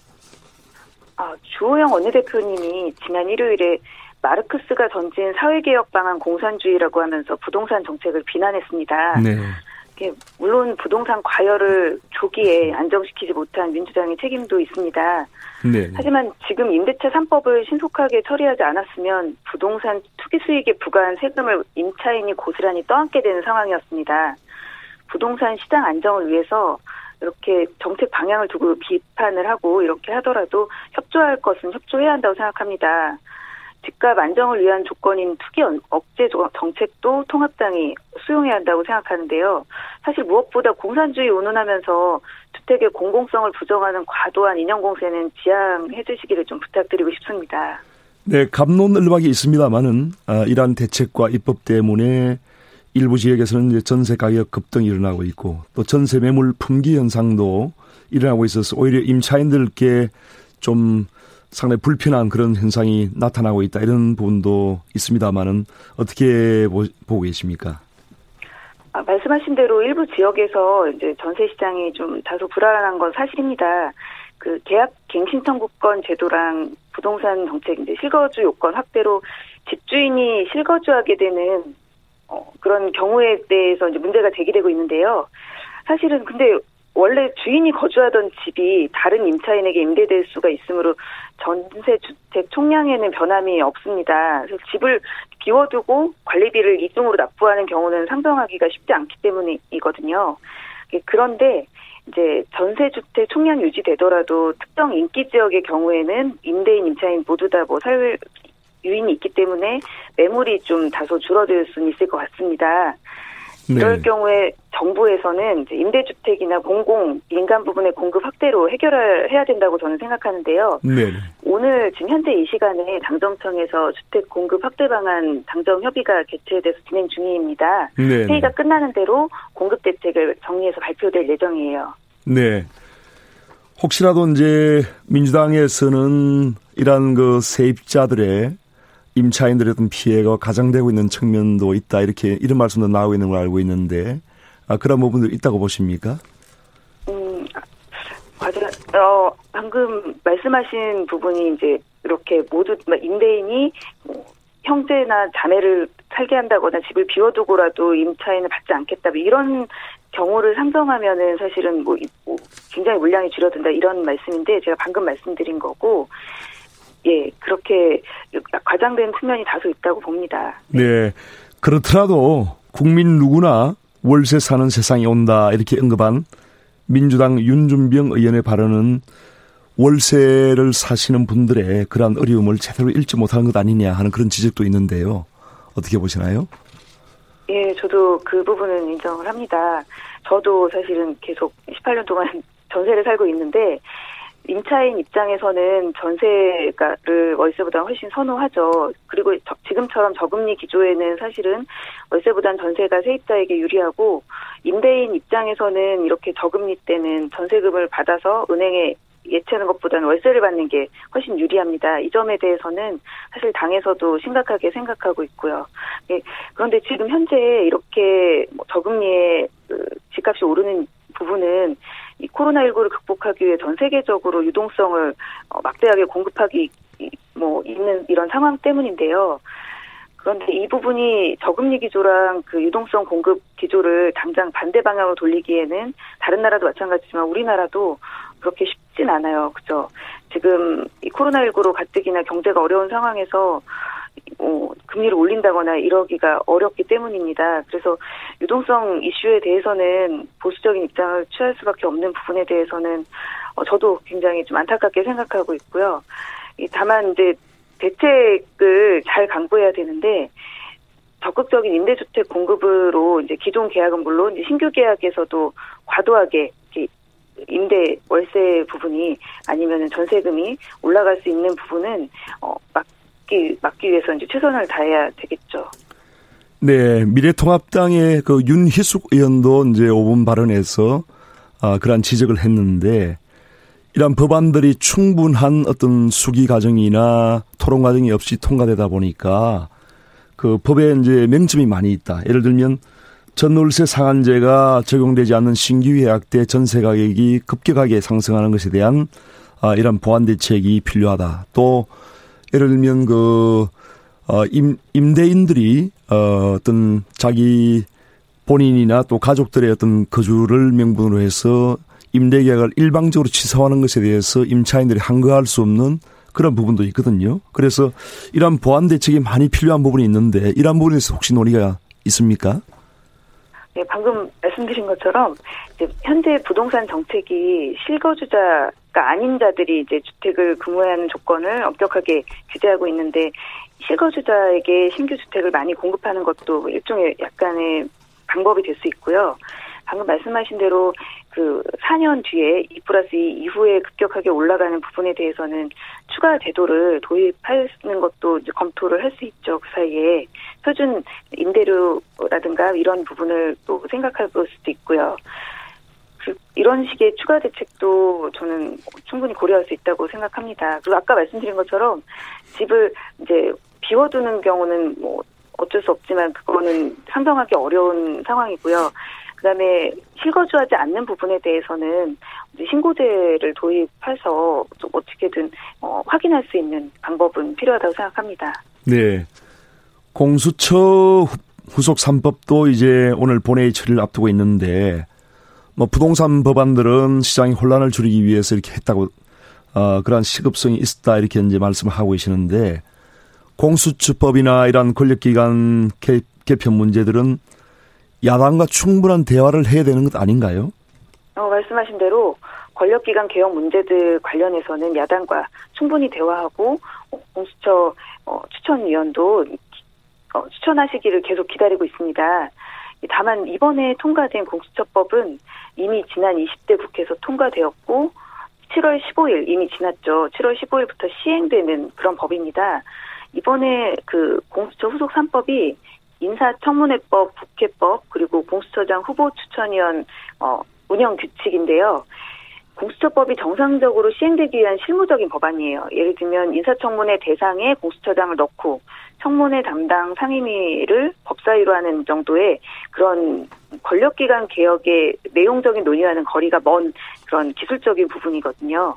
아, 주호영 원내대표님이 지난 일요일에 마르크스가 던진 사회개혁 방안 공산주의라고 하면서 부동산 정책을 비난했습니다. 네. 물론 부동산 과열을 조기에 안정시키지 못한 민주당의 책임도 있습니다. 네. 하지만 지금 임대차 3법을 신속하게 처리하지 않았으면 부동산 투기 수익에 부과한 세금을 임차인이 고스란히 떠안게 되는 상황이었습니다. 부동산 시장 안정을 위해서 이렇게 정책 방향을 두고 비판을 하고 이렇게 하더라도 협조할 것은 협조해야 한다고 생각합니다. 집값 안정을 위한 조건인 투기 억제 정책도 통합당이 수용해야 한다고 생각하는데요. 사실 무엇보다 공산주의 운운하면서 주택의 공공성을 부정하는 과도한 인형공세는 지양해 주시기를 좀 부탁드리고 싶습니다. 네, 감론을박이 있습니다만은 아, 이러한 대책과 입법 때문에 일부 지역에서는 전세 가격 급등이 일어나고 있고 또 전세 매물 품귀 현상도 일어나고 있어서 오히려 임차인들께 좀 상당히 불편한 그런 현상이 나타나고 있다 이런 부분도 있습니다만은 어떻게 보고 계십니까? 아, 말씀하신 대로 일부 지역에서 이제 전세 시장이 좀 다소 불안한 건 사실입니다. 그 계약 갱신 청구권 제도랑 부동산 정책 이제 실거주 요건 확대로 집주인이 실거주하게 되는 어, 그런 경우에 대해서 이제 문제가 제기되고 있는데요. 사실은 근데 원래 주인이 거주하던 집이 다른 임차인에게 임대될 수가 있으므로 전세 주택 총량에는 변함이 없습니다. 그래서 집을 비워두고 관리비를 이중으로 납부하는 경우는 상정하기가 쉽지 않기 때문이거든요. 그런데 이제 전세 주택 총량 유지되더라도 특정 인기 지역의 경우에는 임대인 임차인 모두 다 뭐 사회 유인이 있기 때문에 매물이 좀 다소 줄어들 수는 있을 것 같습니다. 네. 이럴 경우에 정부에서는 임대주택이나 공공 민간 부분의 공급 확대로 해결을 해야 된다고 저는 생각하는데요. 네. 오늘 지금 현재 이 시간에 당정청에서 주택 공급 확대 방안 당정 협의가 개최돼서 진행 중입니다. 네. 회의가 끝나는 대로 공급 대책을 정리해서 발표될 예정이에요. 네. 혹시라도 이제 민주당에서는 이러한 그 세입자들의 임차인들의 어떤 피해가 가장되고 있는 측면도 있다 이렇게 이런 말씀도 나오고 있는 걸 알고 있는데 아, 그런 부분도 있다고 보십니까? 음, 맞아. 어, 방금 말씀하신 부분이 이제 이렇게 모두 임대인이 뭐 형제나 자매를 살게 한다거나 집을 비워두고라도 임차인을 받지 않겠다 뭐 이런 경우를 상정하면은 사실은 뭐, 뭐 굉장히 물량이 줄어든다 이런 말씀인데 제가 방금 말씀드린 거고 예, 그렇게 과장된 측면이 다소 있다고 봅니다. 네. 그렇더라도 국민 누구나 월세 사는 세상이 온다 이렇게 언급한 민주당 윤준병 의원의 발언은 월세를 사시는 분들의 그러한 어려움을 제대로 읽지 못하는 것 아니냐 하는 그런 지적도 있는데요. 어떻게 보시나요? 예, 저도 그 부분은 인정을 합니다. 저도 사실은 계속 18년 동안 전세를 살고 있는데 임차인 입장에서는 전세가를 월세보다 훨씬 선호하죠. 그리고 저, 지금처럼 저금리 기조에는 사실은 월세보단 전세가 세입자에게 유리하고 임대인 입장에서는 이렇게 저금리 때는 전세금을 받아서 은행에 예치하는 것보다는 월세를 받는 게 훨씬 유리합니다. 이 점에 대해서는 사실 당에서도 심각하게 생각하고 있고요. 예, 그런데 지금 현재 이렇게 뭐 저금리에 그 집값이 오르는 부분은 이 코로나19를 극복하기 위해 전 세계적으로 유동성을 어, 막대하게 공급하기 뭐 있는 이런 상황 때문인데요. 그런데 이 부분이 저금리 기조랑 그 유동성 공급 기조를 당장 반대 방향으로 돌리기에는 다른 나라도 마찬가지지만 우리나라도 그렇게 쉽진 않아요. 그죠? 지금 이 코로나19로 가뜩이나 경제가 어려운 상황에서 어, 금리를 올린다거나 이러기가 어렵기 때문입니다. 그래서 유동성 이슈에 대해서는 보수적인 입장을 취할 수밖에 없는 부분에 대해서는 어, 저도 굉장히 좀 안타깝게 생각하고 있고요. 다만 이제 대책을 잘 강구해야 되는데 적극적인 임대주택 공급으로 이제 기존 계약은 물론 신규 계약에서도 과도하게 임대 월세 부분이 아니면은 전세금이 올라갈 수 있는 부분은 어, 막 막기, 막기 위해서 이제 최선을 다해야 되겠죠. 네, 미래통합당의 그 윤희숙 의원도 이제 5분 발언에서 아, 그러한 지적을 했는데 이런 법안들이 충분한 어떤 수기 과정이나 토론 과정이 없이 통과되다 보니까 그 법에 이제 맹점이 많이 있다. 예를 들면 전월세 상한제가 적용되지 않는 신규 계약 때 전세 가격이 급격하게 상승하는 것에 대한 아, 이런 보완 대책이 필요하다. 또 예를 들면 그 어, 임, 임대인들이 어, 어떤 자기 본인이나 또 가족들의 어떤 거주를 명분으로 해서 임대 계약을 일방적으로 취소하는 것에 대해서 임차인들이 항거할 수 없는 그런 부분도 있거든요. 그래서 이러한 보완 대책이 많이 필요한 부분이 있는데 이러한 부분에서 혹시 논의가 있습니까? 네, 방금 말씀드린 것처럼 현재 부동산 정책이 실거주자 가 아닌 자들이 이제 주택을 근무하는 조건을 엄격하게 규제하고 있는데 실거주자에게 신규 주택을 많이 공급하는 것도 일종의 약간의 방법이 될 수 있고요. 방금 말씀하신 대로 그 4년 뒤에 2 플러스 2 이후에 급격하게 올라가는 부분에 대해서는 추가 제도를 도입하는 것도 이제 검토를 할 수 있죠. 그 사이에 표준 임대료라든가 이런 부분을 또 생각해 볼 수도 있고요. 그 이런 식의 추가 대책도 저는 충분히 고려할 수 있다고 생각합니다. 그리고 아까 말씀드린 것처럼 집을 이제 비워두는 경우는 뭐 어쩔 수 없지만 그거는 상정하기 어려운 상황이고요. 그다음에 실거주하지 않는 부분에 대해서는 신고제를 도입해서 좀 어떻게든 어, 확인할 수 있는 방법은 필요하다고 생각합니다. 네. 공수처 후속 3법도 이제 오늘 본회의 처리를 앞두고 있는데 뭐 부동산 법안들은 시장의 혼란을 줄이기 위해서 이렇게 했다고 어, 그러한 시급성이 있었다 이렇게 이제 말씀을 하고 계시는데 공수처법이나 이러한 권력기관 개편 문제들은 야당과 충분한 대화를 해야 되는 것 아닌가요? 어, 말씀하신 대로 권력기관 개혁 문제들 관련해서는 야당과 충분히 대화하고 어, 공수처 어, 추천위원도 어, 추천하시기를 계속 기다리고 있습니다. 다만 이번에 통과된 공수처법은 이미 지난 20대 국회에서 통과되었고 7월 15일 이미 지났죠. 7월 15일부터 시행되는 그런 법입니다. 이번에 그 공수처 후속 3법이 인사청문회법, 국회법 그리고 공수처장 후보 추천위원 어, 운영 규칙인데요. 공수처법이 정상적으로 시행되기 위한 실무적인 법안이에요. 예를 들면 인사청문회 대상에 공수처장을 넣고 청문회 담당 상임위를 법사위로 하는 정도의 그런 권력기관 개혁의 내용적인 논의와는 거리가 먼 그런 기술적인 부분이거든요.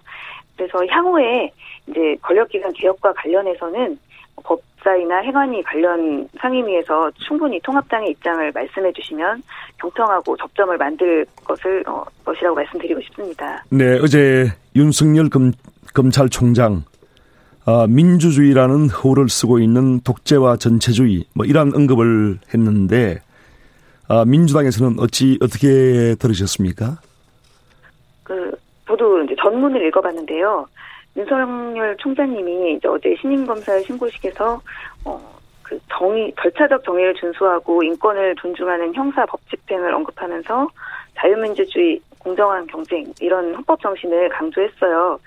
그래서 향후에 이제 권력기관 개혁과 관련해서는 법사위나 행안위 관련 상임위에서 충분히 통합당의 입장을 말씀해 주시면 경청하고 접점을 만들 것을 어, 것이라고 말씀드리고 싶습니다. 네, 어제 윤석열 검, 검찰총장 어, 민주주의라는 호를 쓰고 있는 독재와 전체주의 뭐 이러한 언급을 했는데 어, 민주당에서는 어찌 어떻게 들으셨습니까? 그 저도 이제 전문을 읽어봤는데요. 윤석열 총장님이 이제 어제 신임 검사 신고식에서 어, 그 정의 절차적 정의를 준수하고 인권을 존중하는 형사 법 집행을 언급하면서 자유민주주의, 공정한 경쟁 이런 헌법 정신을 강조했어요.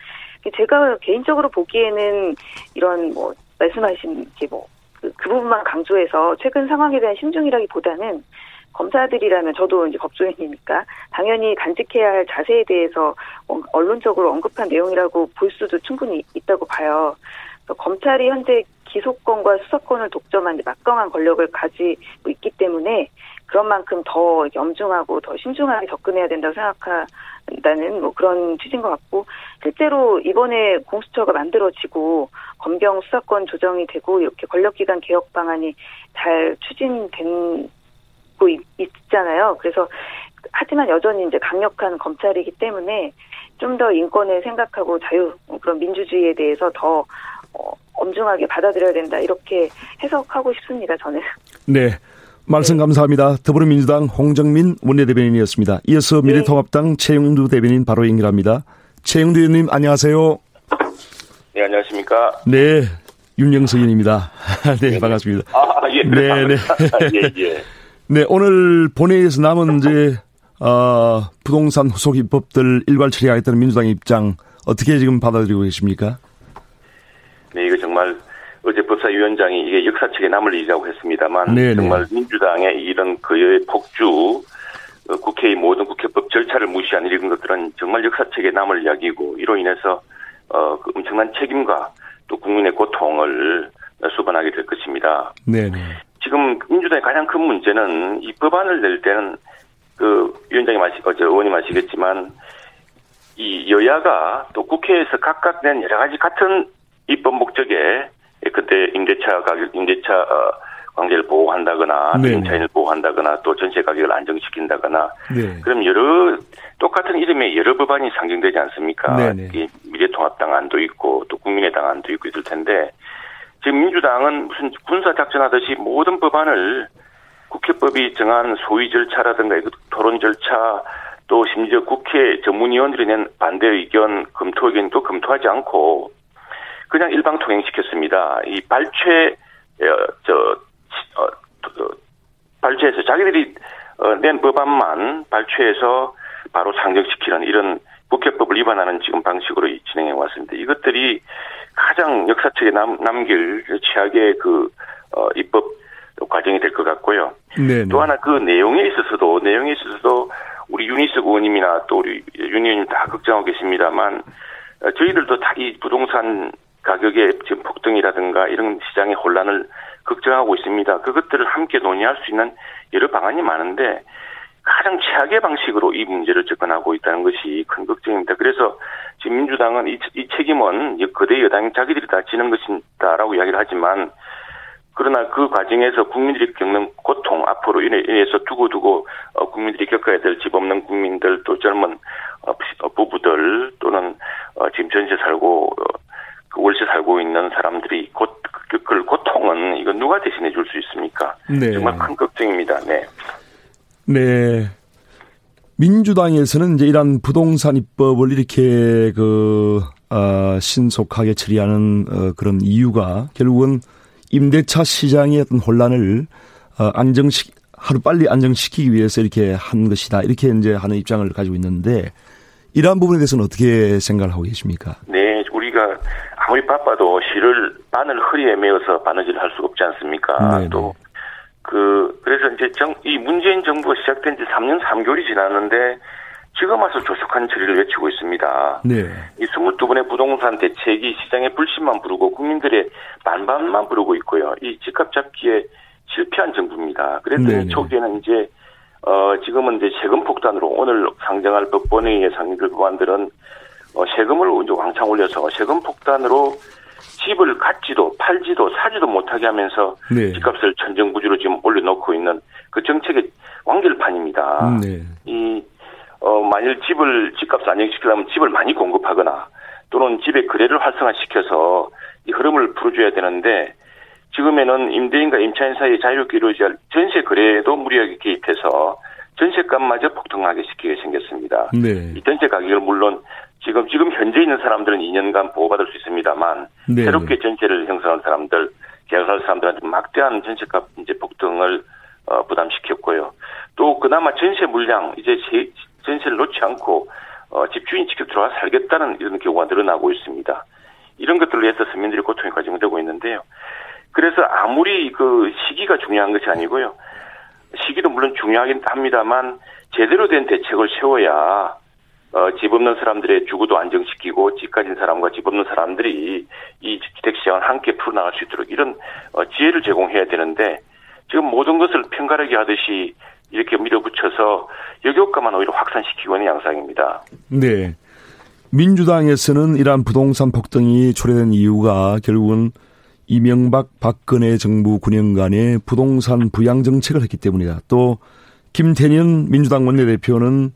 제가 개인적으로 보기에는 이런 뭐 말씀하신 게뭐그 그 부분만 강조해서 최근 상황에 대한 심중이라기보다는 검사들이라면 저도 이제 법조인이니까 당연히 간직해야 할 자세에 대해서 언론적으로 언급한 내용이라고 볼 수도 충분히 있다고 봐요. 검찰이 현재 기소권과 수사권을 독점한 막강한 권력을 가지고 있기 때문에 그런 만큼 더 엄중하고 더 신중하게 접근해야 된다고 생각 한다는 뭐 그런 취지인 것 같고 실제로 이번에 공수처가 만들어지고 검경 수사권 조정이 되고 이렇게 권력기관 개혁 방안이 잘 추진된 있고 있, 잖아요 그래서 하지만 여전히 이제 강력한 검찰이기 때문에 좀 더 인권을 생각하고 자유 그런 민주주의에 대해서 더 어, 엄중하게 받아들여야 된다 이렇게 해석하고 싶습니다. 저는. 네. 말씀 네. 감사합니다. 더불어민주당 홍정민 원내대변인이었습니다. 이어서 네. 미래통합당 최영두 대변인 바로 연결합니다. 최영두 의원님 안녕하세요. 네 안녕하십니까. 네 윤영석 의원입니다. 네, 네 반갑습니다. 아 예. 네 네. 예 예. 네, 오늘 본회의에서 남은 이제 어, 부동산 후속 입법들 일괄 처리하겠다는 민주당의 입장 어떻게 지금 받아들이고 계십니까? 네, 이거 정말 어제 법사위원장이 이게 역사책에 남을 일이라고 했습니다만 네네. 정말 민주당의 이런 그의 폭주 어, 국회의 모든 국회법 절차를 무시한 이런 것들은 정말 역사책에 남을 이야기고 이로 인해서 어, 그 엄청난 책임과 또 국민의 고통을 수반하게 될 것입니다. 네네. 지금 민주당의 가장 큰 문제는 이 법안을 낼 때는 그 위원장이 마시, 어제 의원님 아시겠지만 이 여야가 또 국회에서 각각 낸 여러 가지 같은 입법 목적에 그때 임대차 가격, 임대차 어, 관계를 보호한다거나 네. 임차인을 보호한다거나 또 전세 가격을 안정시킨다거나 네. 그럼 여러 똑같은 이름의 여러 법안이 상정되지 않습니까? 네, 네. 미래통합당 안도 있고 또 국민의당 안도 있고 있을 텐데 지금 민주당은 무슨 군사 작전하듯이 모든 법안을 국회법이 정한 소위 절차라든가 토론 절차 또 심지어 국회 전문위원들이 낸 반대 의견 검토 의견도 검토하지 않고 그냥 일방 통행시켰습니다. 이 발췌 어, 저 어, 어, 발췌해서 자기들이 어, 낸 법안만 발췌해서 바로 상정시키는 이런 국회법을 위반하는 지금 방식으로 진행해 왔습니다. 이것들이 가장 역사책에 남, 남길 최악의 그, 어, 입법 과정이 될 것 같고요. 네네. 또 하나 그 내용에 있어서도, 내용에 있어서도 우리 유니스 의원님이나 또 우리 윤 의원님 다 걱정하고 계십니다만, 어, 저희들도 다 이 부동산 가격의 지금 폭등이라든가 이런 시장의 혼란을 걱정하고 있습니다. 그것들을 함께 논의할 수 있는 여러 방안이 많은데 가장 최악의 방식으로 이 문제를 접근하고 있다는 것이 큰 걱정입니다. 그래서 지금 민주당은 이, 이 책임은 거대 여당이 자기들이 다 지는 것이다라고 이야기를 하지만 그러나 그 과정에서 국민들이 겪는 고통 앞으로 인해서 두고두고 어, 국민들이 겪어야 될 집 없는 국민들 또 젊은 어, 어, 부부들 또는 지금 전세 살고 그 월세 살고 있는 사람들이 곧 겪을 고통은 이건 누가 대신해 줄 수 있습니까? 네. 정말 큰 걱정입니다. 네. 네. 민주당에서는 이제 이런 부동산 입법을 이렇게 그, 어, 신속하게 처리하는 어, 그런 이유가 결국은 임대차 시장의 어떤 혼란을 어, 안정시 하루 빨리 안정시키기 위해서 이렇게 한 것이다. 이렇게 이제 하는 입장을 가지고 있는데 이러한 부분에 대해서는 어떻게 생각을 하고 계십니까? 네, 아무리 바빠도 실을 바늘 허리에 메어서 바느질 할 수가 없지 않습니까? 네네. 또, 그, 그래서 이제 정, 이 문재인 정부가 시작된 지 3년 3개월이 지났는데 지금 와서 조속한 처리를 외치고 있습니다. 네. 이 22번의 부동산 대책이 시장의 불신만 부르고 국민들의 반반만 부르고 있고요. 이 집값 잡기에 실패한 정부입니다. 그래서 초기에는 이제 어 지금은 이제 세금 폭탄으로 오늘 상정할 법원의 상임들 법안들은 어, 세금을 이제 왕창 올려서 세금 폭탄으로 집을 갖지도 팔지도 사지도 못하게 하면서 네. 집값을 천정부지로 지금 올려놓고 있는 그 정책의 완결판입니다. 네. 이 어, 만일 집을 집값 안정시키려면 집을 많이 공급하거나 또는 집의 거래를 활성화시켜서 이 흐름을 풀어줘야 되는데 지금에는 임대인과 임차인 사이에 자유롭게 이루어질 전세 거래에도 무리하게 개입해서 전세값마저 폭등하게 시키게 생겼습니다. 네. 이 전세 가격을 물론 지금 지금 현재 있는 사람들은 2년간 보호받을 수 있습니다만 네. 새롭게 전세를 형성한 사람들 계약할 사람들한테 막대한 전세값 이제 폭등을 어, 부담시켰고요. 또 그나마 전세 물량 이제 전세를 놓지 않고 어, 집주인 직접 들어와 살겠다는 이런 경우가 늘어나고 있습니다. 이런 것들로 해서 서민들이 고통이 가중되고 있는데요. 그래서 아무리 그 시기가 중요한 것이 아니고요. 시기도 물론 중요하긴 합니다만 제대로 된 대책을 세워야 어, 집 없는 사람들의 주거도 안정시키고 집 가진 사람과 집 없는 사람들이 이 주택시장을 함께 풀어나갈 수 있도록 이런 어, 지혜를 제공해야 되는데 지금 모든 것을 편가르게 하듯이 이렇게 밀어붙여서 여효과만 오히려 확산시키고 있는 양상입니다. 네. 민주당에서는 이러한 부동산 폭등이 초래된 이유가 결국은 이명박 박근혜 정부 9년 간의 부동산 부양 정책을 했기 때문이다. 또 김태년 민주당 원내대표는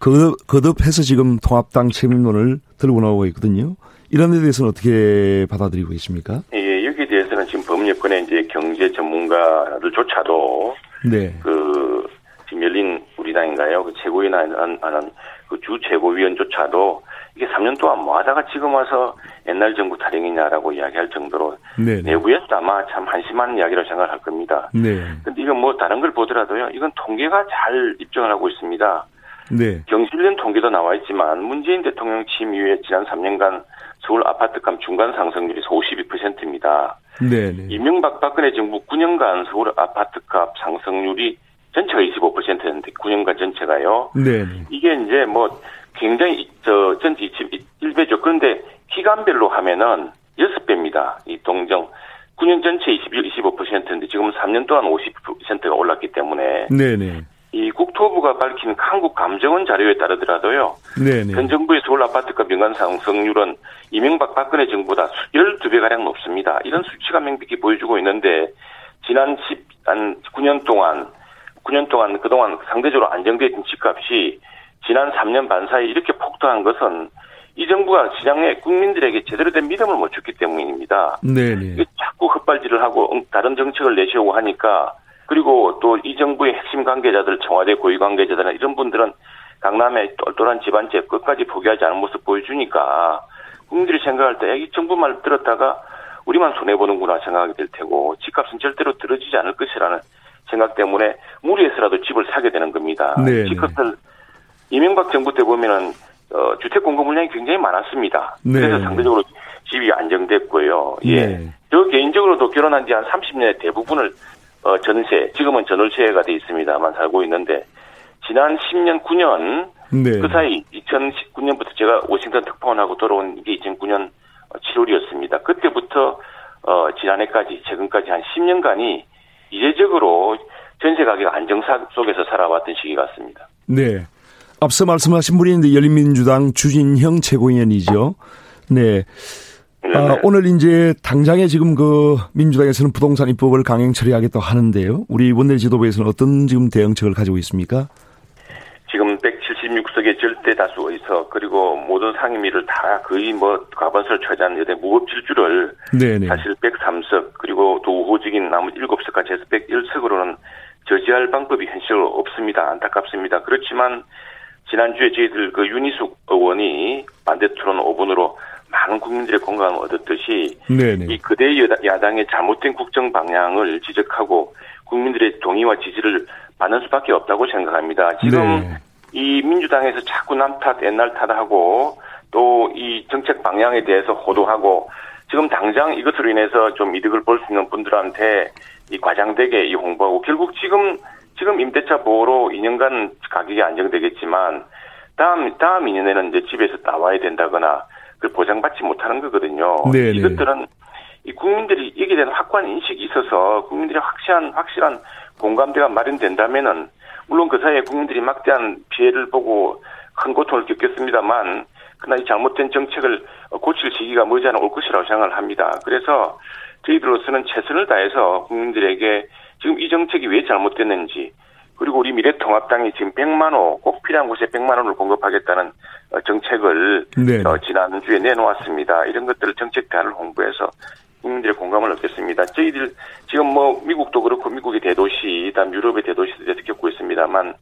거듭, 거듭해서 지금 통합당 책임론을 들고 나오고 있거든요. 이런 데 대해서는 어떻게 받아들이고 계십니까? 예, 여기에 대해서는 지금 법률권의 이제 경제 전문가들조차도 네. 그 지금 열린 우리당인가요? 그 최고위원 하는, 하는 그주 최고위원조차도 이게 3년 동안 뭐 하다가 지금 와서 옛날 정부 타령이냐라고 이야기할 정도로 네네. 내부에서 아마 참 한심한 이야기를 생각할 겁니다. 네. 근데 이건 뭐 다른 걸 보더라도요. 이건 통계가 잘 입증을 하고 있습니다. 네. 경실련 통계도 나와 있지만 문재인 대통령 취임 이후에 지난 3년간 서울 아파트값 중간 상승률이 52%입니다. 네, 네. 이명박 박근혜 정부 9년간 서울 아파트값 상승률이 전체가 25%였는데 9년간 전체가요. 네. 네. 이게 이제 뭐 굉장히 저 전체 1배죠. 그런데 기간별로 하면은 6배입니다. 이 동정 9년 전체 21, 25%인데 지금 3년 동안 50%가 올랐기 때문에 네네. 이 국, 국토부가 밝힌 한국 감정원 자료에 따르더라도요. 네네. 현 정부의 서울 아파트가 민간 상승률은 이명박 박근혜 정부보다 12배 가량 높습니다. 이런 수치가 명백히 보여주고 있는데 지난 10, 한 9년 동안 9년 동안 그동안 상대적으로 안정된 집값이 지난 3년 반 사이 이렇게 폭등한 것은 이 정부가 시장에 국민들에게 제대로 된 믿음을 못 줬기 때문입니다. 네네. 자꾸 헛발질을 하고 다른 정책을 내시려고 하니까 그리고 또 이 정부의 핵심 관계자들, 청와대 고위 관계자들이나 이런 분들은 강남의 똘똘한 집안집 끝까지 포기하지 않은 모습 보여주니까 국민들이 생각할 때 이 정부 말 들었다가 우리만 손해보는구나 생각하게 될 테고 집값은 절대로 들어지지 않을 것이라는 생각 때문에 무리해서라도 집을 사게 되는 겁니다. 네, 네. 집값을 이명박 정부 때 보면은 어, 주택 공급 물량이 굉장히 많았습니다. 네. 그래서 상대적으로 집이 안정됐고요. 예. 네. 저 개인적으로도 결혼한 지 한 30년의 대부분을 어, 전세, 지금은 전월세가 돼 있습니다만 살고 있는데 지난 10년, 9년 네. 그 사이 2019년부터 제가 워싱턴 특파원하고 돌아온 게 2009년 7월이었습니다. 그때부터 어, 지난해까지 최근까지 한 10년간이 이례적으로 전세 가격 안정 속에서 살아왔던 시기 같습니다. 네. 앞서 말씀하신 분이 있는데 열린민주당 주진형 최고위원이죠. 네. 아, 오늘 이제 당장에 지금 그 민주당에서는 부동산 입법을 강행 처리하겠다고 하는데요. 우리 원내 지도부에서는 어떤 지금 대응책을 가지고 있습니까? 지금 176석의 절대 다수 의석 그리고 모든 상임위를 다 거의 뭐 과반수를 차지한 여대 무법질주를 네네. 사실 103석 그리고 또 우호적인 나머지 7석까지 해서 101석으로는 저지할 방법이 현실로 없습니다. 안타깝습니다. 그렇지만 지난주에 저희들 그 윤희숙 의원이 반대 토론 5분으로 많은 국민들의 공감을 얻었듯이 네네. 이 그대 야당의 잘못된 국정 방향을 지적하고 국민들의 동의와 지지를 받는 수밖에 없다고 생각합니다. 지금 네. 이 민주당에서 자꾸 남 탓, 옛날 탓하고 또 이 정책 방향에 대해서 호도하고 지금 당장 이것으로 인해서 좀 이득을 볼 수 있는 분들한테 이 과장되게 이 홍보하고 결국 지금 지금 임대차 보호로 2년간 가격이 안정되겠지만 다음 다음 2년에는 이제 집에서 나와야 된다거나 그 보장받지 못하는 거거든요. 네네. 이것들은 이 국민들이 여기에 대한 확고한 인식이 있어서 국민들이 확실한 확실한 공감대가 마련된다면은 물론 그 사이에 국민들이 막대한 피해를 보고 큰 고통을 겪겠습니다만 그러나 이 잘못된 정책을 고칠 시기가 머지않아 올 것이라고 생각을 합니다. 그래서 저희들로서는 최선을 다해서 국민들에게 지금 이 정책이 왜 잘못됐는지 그리고 우리 미래통합당이 지금 100만 원, 꼭 필요한 곳에 100만 원을 공급하겠다는 어, 정책을 네. 어, 지난주에 내놓았습니다. 이런 것들을 정책 대안을 홍보해서 국민들의 공감을 얻겠습니다. 저희들 지금 뭐 미국도 그렇고 미국의 대도시, 다음 유럽의 대도시들에서 겪고 있습니다만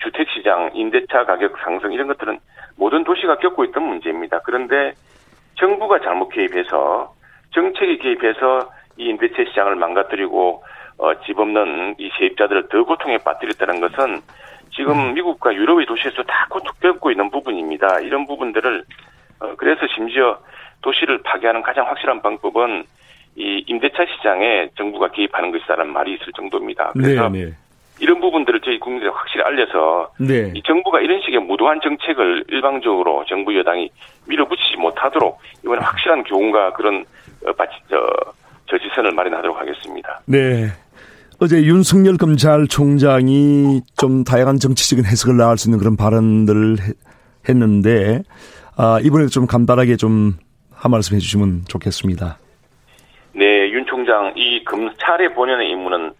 주택시장, 임대차 가격 상승 이런 것들은 모든 도시가 겪고 있던 문제입니다. 그런데 정부가 잘못 개입해서 정책이 개입해서 이 임대차 시장을 망가뜨리고 어, 집 없는 이 세입자들을 더 고통에 빠뜨렸다는 것은 지금 음. 미국과 유럽의 도시에서 다 고통 겪고 있는 부분입니다. 이런 부분들을 어, 그래서 심지어 도시를 파괴하는 가장 확실한 방법은 이 임대차 시장에 정부가 개입하는 것이다라는 말이 있을 정도입니다. 그래서 네네. 네. 이런 부분들을 저희 국민들에 확실히 알려서 네. 이 정부가 이런 식의 무도한 정책을 일방적으로 정부 여당이 밀어붙이지 못하도록 이번에 확실한 교훈과 그런 어, 저, 저지선을 마련하도록 하겠습니다. 네. 어제 윤석열 검찰총장이 좀 다양한 정치적인 해석을 나갈 수 있는 그런 발언들을 했는데 아, 이번에 좀 간단하게 좀 한 말씀 해주시면 좋겠습니다. 네, 윤 총장 이 검찰의 본연의 임무는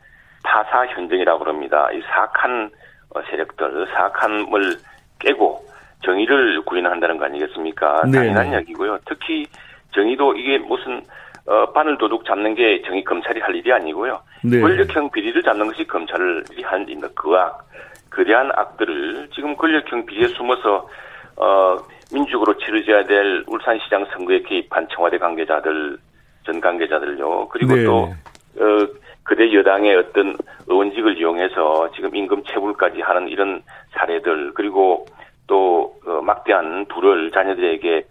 타사 현정이라고 그럽니다. 이 사악한 어, 세력들, 사악함을 깨고 정의를 구현한다는 거 아니겠습니까? 네. 당연한 이야기고요. 특히 정의도 이게 무슨 어, 바늘 도둑 잡는 게 정의 검찰이 할 일이 아니고요. 네. 권력형 비리를 잡는 것이 검찰이 하는 일입니다. 그 악, 거대한 악들을 지금 권력형 비리에 숨어서 어, 민주적으로 치러져야 될 울산시장 선거에 개입한 청와대 관계자들, 전 관계자들요. 그리고 네. 또 어, 그대 여당의 어떤 의원직을 이용해서 지금 임금 체불까지 하는 이런 사례들 그리고 또 어, 막대한 부를 자녀들에게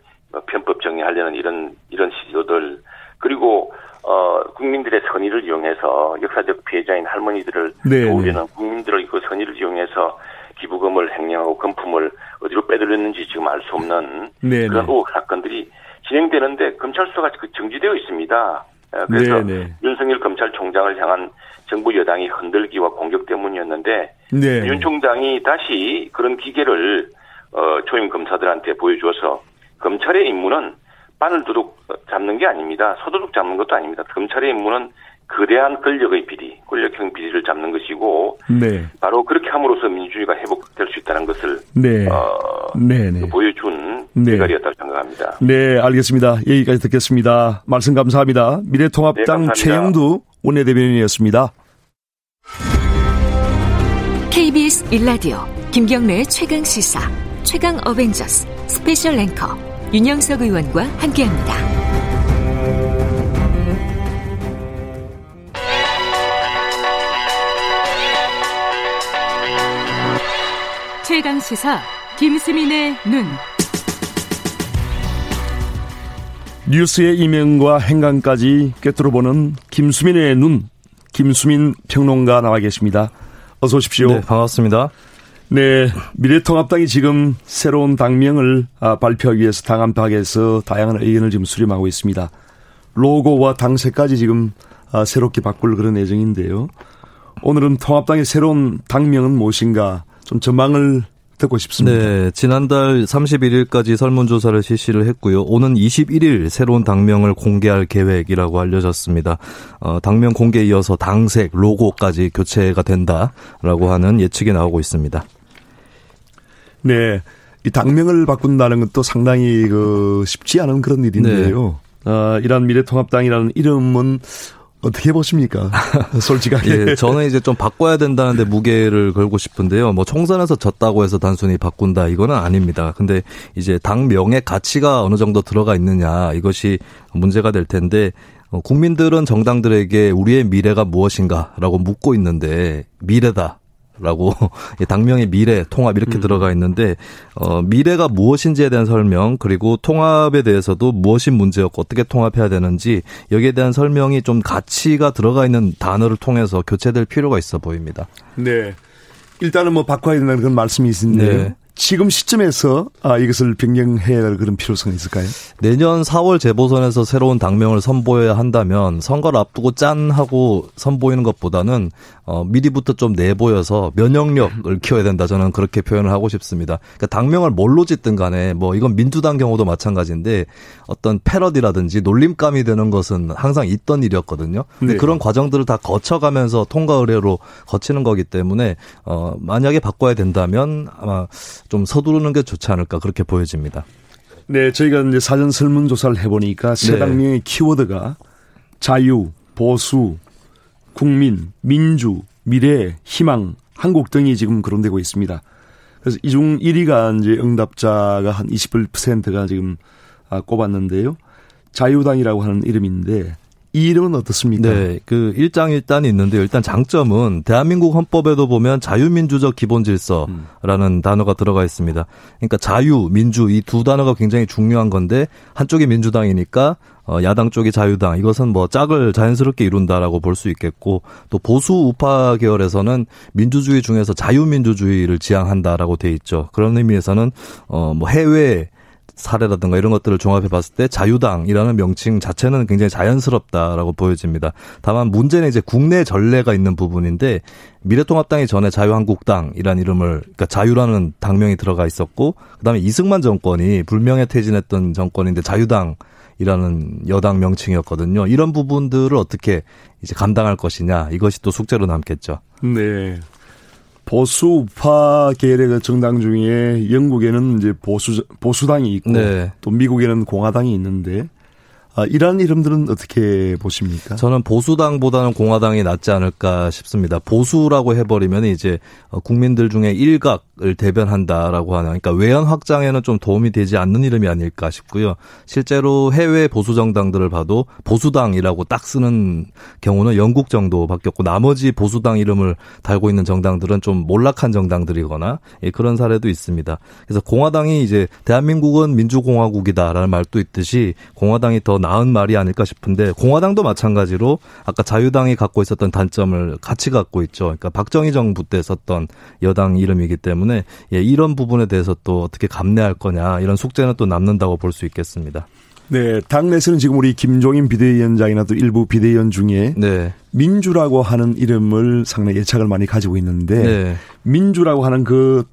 편법 정리하려는 이런 이런 시도들 그리고 어 국민들의 선의를 이용해서 역사적 피해자인 할머니들을 네, 네. 도우려는 국민들의 그 선의를 이용해서 기부금을 횡령하고 금품을 어디로 빼돌렸는지 지금 알 수 없는 네네. 네. 그런 의혹 사건들이 진행되는데 검찰 수사가 그 정지되어 있습니다. 어, 그래서 네네. 네. 윤석열 검찰총장을 향한 정부 여당이 흔들기와 공격 때문이었는데 네. 윤 총장이 다시 그런 기계를 어, 초임 검사들한테 보여주어서 검찰의 임무는 바늘 도둑 잡는 게 아닙니다. 소도둑 잡는 것도 아닙니다. 검찰의 임무는 거대한 권력의 비리, 권력형 비리를 잡는 것이고 네. 바로 그렇게 함으로써 민주주의가 회복될 수 있다는 것을 네. 어, 네, 네. 보여준 네. 대가리였다고 생각합니다. 네, 알겠습니다. 여기까지 듣겠습니다. 말씀 감사합니다. 미래통합당 네, 최영두 원내대변인이었습니다. KBS 일라디오 김경래의 최강 시사 최강 어벤져스 스페셜 앵커 윤영석 의원과 함께합니다. 최강 시사 김수민의 눈. 뉴스의 이면과 행간까지 꿰뚫어 보는 김수민의 눈. 김수민 평론가 나와 계십니다. 어서 오십시오. 네, 반갑습니다. 네, 미래통합당이 지금 새로운 당명을 아, 발표하기 위해서 당 안팎에서 다양한 의견을 지금 수렴하고 있습니다. 로고와 당세까지 지금 아, 새롭게 바꿀 그런 예정인데요. 오늘은 통합당의 새로운 당명은 무엇인가 좀 전망을 듣고 싶습니다. 네, 지난달 31일까지 설문조사를 실시를 했고요. 오는 21일 새로운 당명을 공개할 계획이라고 알려졌습니다. 어, 당명 공개에 이어서 당색, 로고까지 교체가 된다라고 하는 예측이 나오고 있습니다. 네, 이 당명을 바꾼다는 것도 상당히 그 쉽지 않은 그런 일인데요. 네. 어, 이란 미래통합당이라는 이름은 어떻게 보십니까? 솔직하게. 예, 저는 이제 좀 바꿔야 된다는데 무게를 걸고 싶은데요. 뭐 총선에서 졌다고 해서 단순히 바꾼다 이거는 아닙니다. 근데 이제 당명의 가치가 어느 정도 들어가 있느냐 이것이 문제가 될 텐데 어, 국민들은 정당들에게 우리의 미래가 무엇인가라고 묻고 있는데 미래다. 라고 당명의 미래, 통합 이렇게 음. 들어가 있는데 어 미래가 무엇인지에 대한 설명 그리고 통합에 대해서도 무엇이 문제였고 어떻게 통합해야 되는지 여기에 대한 설명이 좀 가치가 들어가 있는 단어를 통해서 교체될 필요가 있어 보입니다. 네. 일단은 뭐 바꿔야 된다는 그런 말씀이 있는데 네. 지금 시점에서 아, 이것을 변경해야 할 그런 필요성이 있을까요? 내년 4월 재보선에서 새로운 당명을 선보여야 한다면 선거를 앞두고 짠 하고 선보이는 것보다는 어, 미리부터 좀 내보여서 면역력을 키워야 된다. 저는 그렇게 표현을 하고 싶습니다. 그러니까 당명을 뭘로 짓든 간에 뭐 이건 민주당 경우도 마찬가지인데 어떤 패러디라든지 놀림감이 되는 것은 항상 있던 일이었거든요. 근데 네. 그런 과정들을 다 거쳐가면서 통과 의뢰로 거치는 거기 때문에 어, 만약에 바꿔야 된다면 아마 좀 서두르는 게 좋지 않을까 그렇게 보여집니다. 네, 저희가 이제 사전 설문조사를 해보니까 세 네. 당명의 키워드가 자유, 보수, 국민, 민주, 미래, 희망, 한국 등이 지금 거론되고 있습니다. 그래서 이 중 1위가 이제 응답자가 한 21%가 지금 아, 꼽았는데요. 자유당이라고 하는 이름인데 이 이름은 어떻습니까? 네, 그 일장일단이 있는데요. 일단 장점은 대한민국 헌법에도 보면 자유민주적 기본질서라는 음. 단어가 들어가 있습니다. 그러니까 자유, 민주 이 두 단어가 굉장히 중요한 건데 한쪽이 민주당이니까 어, 야당 쪽이 자유당 이것은 뭐 짝을 자연스럽게 이룬다라고 볼 수 있겠고 또 보수 우파 계열에서는 민주주의 중에서 자유민주주의를 지향한다라고 돼 있죠. 그런 의미에서는 어뭐 해외 사례라든가 이런 것들을 종합해 봤을 때 자유당이라는 명칭 자체는 굉장히 자연스럽다라고 보여집니다. 다만 문제는 이제 국내 전례가 있는 부분인데 미래통합당이 전에 자유한국당이라는 이름을 그러니까 자유라는 당명이 들어가 있었고 그다음에 이승만 정권이 불명예 퇴진했던 정권인데 자유당 이라는 여당 명칭이었거든요. 이런 부분들을 어떻게 이제 감당할 것이냐 이것이 또 숙제로 남겠죠. 네. 보수 우파 계열의 그 정당 중에 영국에는 이제 보수 보수당이 있고 네. 또 미국에는 공화당이 있는데 아, 이러한 이름들은 어떻게 보십니까? 저는 보수당보다는 공화당이 낫지 않을까 싶습니다. 보수라고 해버리면 이제 어, 국민들 중에 일각을 대변한다라고 하는, 그러니까 외연 확장에는 좀 도움이 되지 않는 이름이 아닐까 싶고요. 실제로 해외 보수 정당들을 봐도 보수당이라고 딱 쓰는 경우는 영국 정도 바뀌었고 나머지 보수당 이름을 달고 있는 정당들은 좀 몰락한 정당들이거나 예, 그런 사례도 있습니다. 그래서 공화당이 이제 대한민국은 민주공화국이다라는 말도 있듯이 공화당이 더 나은 말이 아닐까 싶은데 공화당도 마찬가지로 아까 자유당이 갖고 있었던 단점을 같이 갖고 있죠. 그러니까 박정희 정부 때 썼던 여당 이름이기 때문에 예, 이런 부분에 대해서 또 어떻게 감내할 거냐 이런 숙제는 또 남는다고 볼 수 있겠습니다. 네, 당내에서는 지금 우리 김종인 비대위원장이나 또 일부 비대위원 중에 네. 민주라고 하는 이름을 상당히 예착을 많이 가지고 있는데 네. 민주라고 하는 그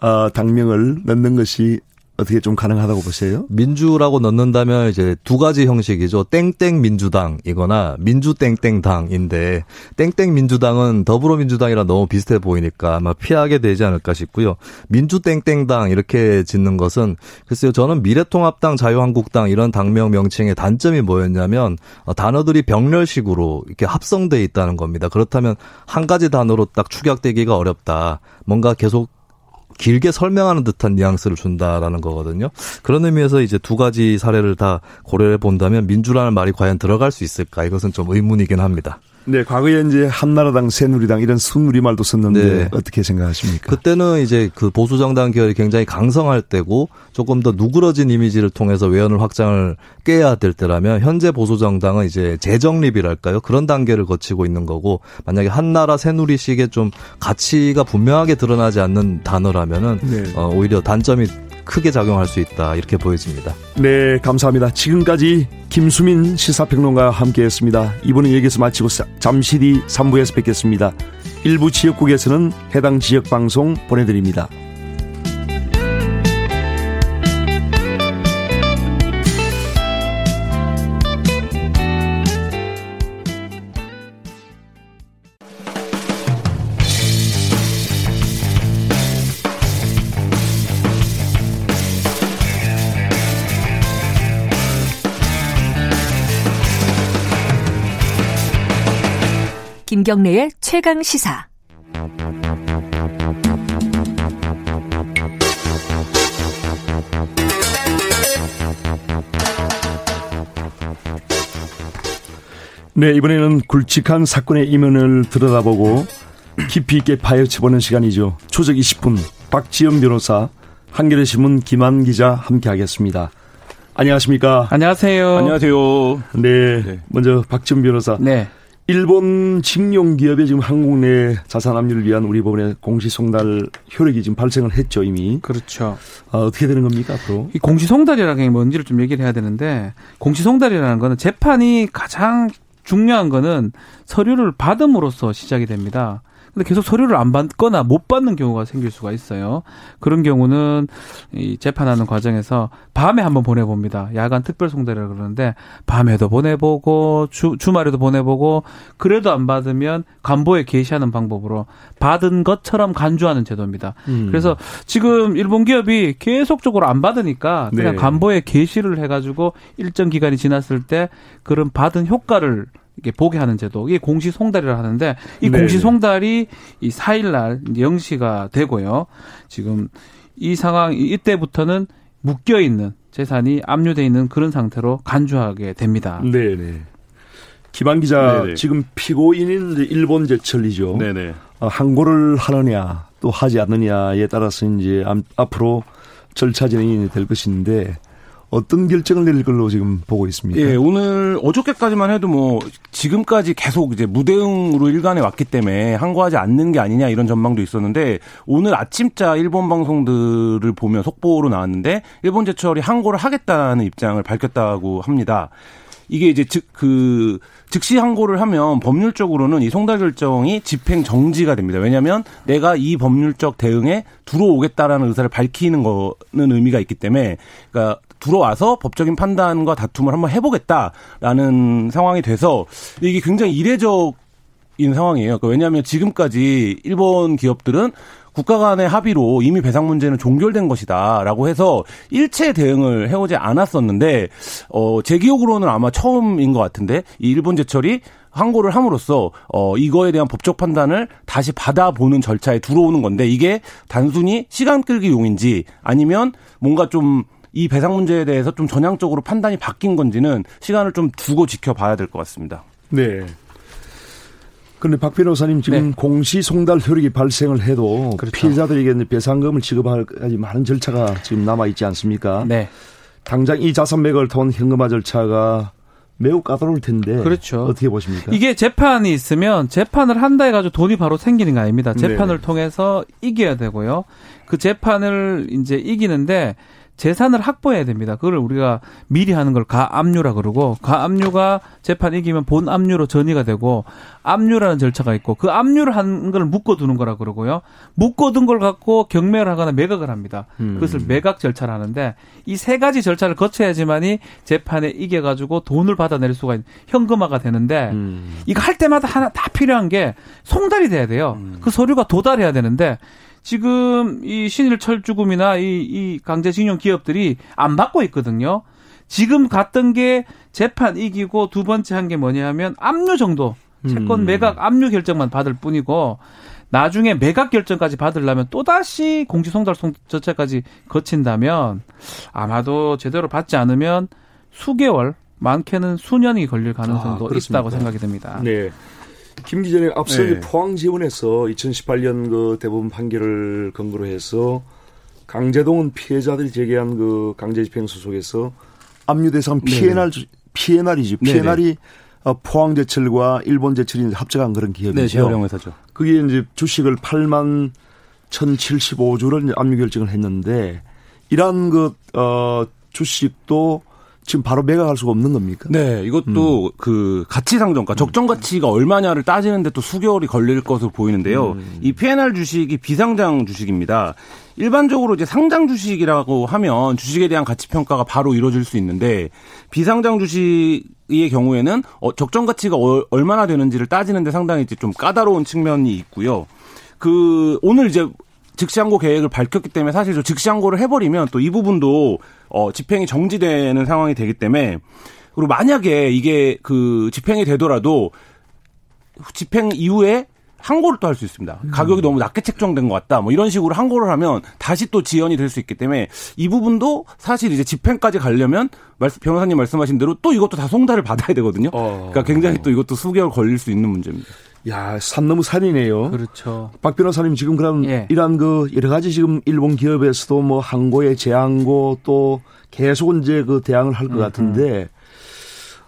어, 당명을 넣는 것이 어떻게 좀 가능하다고 보세요? 민주라고 넣는다면 이제 두 가지 형식이죠. 땡땡 민주당이거나 민주 땡땡 당인데 땡땡 민주당은 더불어민주당이랑 너무 비슷해 보이니까 아마 피하게 되지 않을까 싶고요. 민주 땡땡 당 이렇게 짓는 것은 글쎄요. 저는 미래통합당, 자유한국당 이런 당명 명칭의 단점이 뭐였냐면 어, 단어들이 병렬식으로 이렇게 합성돼 있다는 겁니다. 그렇다면 한 가지 단어로 딱 축약되기가 어렵다. 뭔가 계속 길게 설명하는 듯한 뉘앙스를 준다라는 거거든요. 그런 의미에서 이제 두 가지 사례를 다 고려해 본다면 민주라는 말이 과연 들어갈 수 있을까 이것은 좀 의문이긴 합니다. 네, 과거에 이제 한나라당, 새누리당 이런 순우리말도 썼는데 네. 어떻게 생각하십니까? 그때는 이제 그 보수 정당 계열이 굉장히 강성할 때고 조금 더 누그러진 이미지를 통해서 외연을 확장을 깨야 될 때라면 현재 보수 정당은 이제 재정립이랄까요? 그런 단계를 거치고 있는 거고 만약에 한나라, 새누리식의 좀 가치가 분명하게 드러나지 않는 단어라면은 네. 어, 오히려 단점이 크게 작용할 수 있다 이렇게 보여집니다. 네, 감사합니다. 지금까지 김수민 시사평론가와 함께했습니다. 이번은 여기서 마치고 잠시 뒤 3부에서 뵙겠습니다. 일부 지역국에서는 해당 지역 방송 보내드립니다. 김경래의 최강 시사. 네, 이번에는 굵직한 사건의 이면을 들여다보고 깊이 있게 파헤쳐보는 시간이죠. 초적 20분 박지연 변호사, 한겨레 신문 김한 기자 함께하겠습니다. 안녕하십니까? 안녕하세요. 안녕하세요. 네, 네. 먼저 박지연 변호사. 네. 일본 징용 기업의 지금 한국 내 자산 압류를 위한 우리 법원의 공시송달 효력이 지금 발생을 했죠 이미. 그렇죠. 어, 어떻게 되는 겁니까 앞으로? 이 공시송달이라는 게 뭔지를 좀 얘기를 해야 되는데 공시송달이라는 거는 재판이 가장 중요한 거는 서류를 받음으로써 시작이 됩니다. 근데 계속 서류를 안 받거나 못 받는 경우가 생길 수가 있어요. 그런 경우는 이 재판하는 과정에서 밤에 한번 보내봅니다. 야간 특별 송달이라 그러는데 밤에도 보내보고 주, 주말에도 보내보고 그래도 안 받으면 간보에 게시하는 방법으로 받은 것처럼 간주하는 제도입니다. 음. 그래서 지금 일본 기업이 계속적으로 안 받으니까 그냥 네. 간보에 게시를 해가지고 일정 기간이 지났을 때 그런 받은 효과를 이게 보게 하는 제도 이게 공시 송달이라 하는데 이 네. 공시 송달이 이 4일 날 0시가 되고요. 지금 이 상황 이때부터는 묶여 있는 재산이 압류돼 있는 그런 상태로 간주하게 됩니다. 네, 네. 김한 기자 네네. 지금 피고인인 일본 제철이죠. 네네. 어, 항고를 하느냐 또 하지 않느냐에 따라서 이제 앞으로 절차 진행이 될 것인데 어떤 결정을 내릴 걸로 지금 보고 있습니다. 예, 오늘 어저께까지만 해도 뭐 지금까지 계속 이제 무대응으로 일관해 왔기 때문에 항거하지 않는 게 아니냐 이런 전망도 있었는데 오늘 아침자 일본 방송들을 보면 속보로 나왔는데 일본 제철이 항고를 하겠다는 입장을 밝혔다고 합니다. 이게 이제 즉 그 즉시 항고를 하면 법률적으로는 이 송달 결정이 집행 정지가 됩니다. 왜냐하면 내가 이 법률적 대응에 들어오겠다라는 의사를 밝히는 거는 의미가 있기 때문에 그러니까 들어와서 법적인 판단과 다툼을 한번 해보겠다라는 상황이 돼서 이게 굉장히 이례적 인 상황이에요. 그러니까 왜냐하면 지금까지 일본 기업들은 국가 간의 합의로 이미 배상 문제는 종결된 것이다라고 해서 일체 대응을 해오지 않았었는데 어, 제 기억으로는 아마 처음인 것 같은데 이 일본 제철이 항고를 함으로써 어 이거에 대한 법적 판단을 다시 받아보는 절차에 들어오는 건데 이게 단순히 시간 끌기 용인지 아니면 뭔가 좀 이 배상 문제에 대해서 좀 전향적으로 판단이 바뀐 건지는 시간을 좀 두고 지켜봐야 될 것 같습니다. 네. 그런데 박 변호사님 지금 네. 공시 송달 효력이 발생을 해도 그렇죠. 피해자들에게 배상금을 지급하기 많은 절차가 지금 남아 있지 않습니까? 네. 당장 이 자산맥을 통한 현금화 절차가 매우 까다로울 텐데. 그렇죠. 어떻게 보십니까? 이게 재판이 있으면 재판을 한다 해가지고 돈이 바로 생기는 거 아닙니다. 재판을 네네. 통해서 이겨야 되고요. 그 재판을 이제 이기는데 재산을 확보해야 됩니다. 그걸 우리가 미리 하는 걸 가압류라 그러고 가압류가 재판 이기면 본 압류로 전이가 되고 압류라는 절차가 있고 그 압류를 한 걸 묶어두는 거라 그러고요. 묶어둔 걸 갖고 경매를 하거나 매각을 합니다. 음. 그것을 매각 절차를 하는데 이 세 가지 절차를 거쳐야지만이 재판에 이겨가지고 돈을 받아낼 수가 있는 현금화가 되는데 음. 이거 할 때마다 하나 다 필요한 게 송달이 돼야 돼요. 음. 그 서류가 도달해야 되는데 지금 이 신일 철주금이나 이, 이 강제징용 기업들이 안 받고 있거든요. 지금 갔던 게 재판 이기고 두 번째 한 게 뭐냐 하면 압류 정도. 채권 음. 매각 압류 결정만 받을 뿐이고 나중에 매각 결정까지 받으려면 또다시 공시 송달 절차까지 거친다면 아마도 제대로 받지 않으면 수개월 많게는 수년이 걸릴 가능성도 아, 있다고 생각이 됩니다. 네. 김 기자님 앞서 네. 포항 지원에서 2018년 그 대법원 판결을 근거로 해서 강제동은 피해자들이 제기한 그 강제집행 소속에서 압류 대상 PNR 네. PNR이지 PNR이 어, 포항 제철과 일본 제철이 합작한 그런 기업이죠. 네, 회사죠. 그게 이제 주식을 8만 1,075주를 압류 결정을 했는데 이러한 그 어, 주식도 지금 바로 매각할 수가 없는 겁니까? 네, 이것도 음. 그 가치 상정가, 적정 가치가 얼마냐를 따지는데 또 수개월이 걸릴 것으로 보이는데요. 음. 이 PNR 주식이 비상장 주식입니다. 일반적으로 이제 상장 주식이라고 하면 주식에 대한 가치 평가가 바로 이루어질 수 있는데 비상장 주식의 경우에는 어, 적정 가치가 얼마나 되는지를 따지는데 상당히 이제 좀 까다로운 측면이 있고요. 그 오늘 이제 즉시항고 계획을 밝혔기 때문에 사실 저 즉시항고를 해버리면 또 이 부분도 어, 집행이 정지되는 상황이 되기 때문에 그리고 만약에 이게 그 집행이 되더라도 집행 이후에 항고를 또 할 수 있습니다. 음. 가격이 너무 낮게 책정된 것 같다. 뭐 이런 식으로 항고를 하면 다시 또 지연이 될 수 있기 때문에 이 부분도 사실 이제 집행까지 가려면 변호사님 말씀하신 대로 또 이것도 다 송달을 받아야 되거든요. 어. 그러니까 굉장히 또 이것도 수개월 걸릴 수 있는 문제입니다. 야, 산 너무 산이네요. 그렇죠. 박 변호사님 지금 그럼 예. 이러한 그 여러 가지 지금 일본 기업에서도 뭐 항고에 재항고 또 계속 이제 그 대항을 할 것 같은데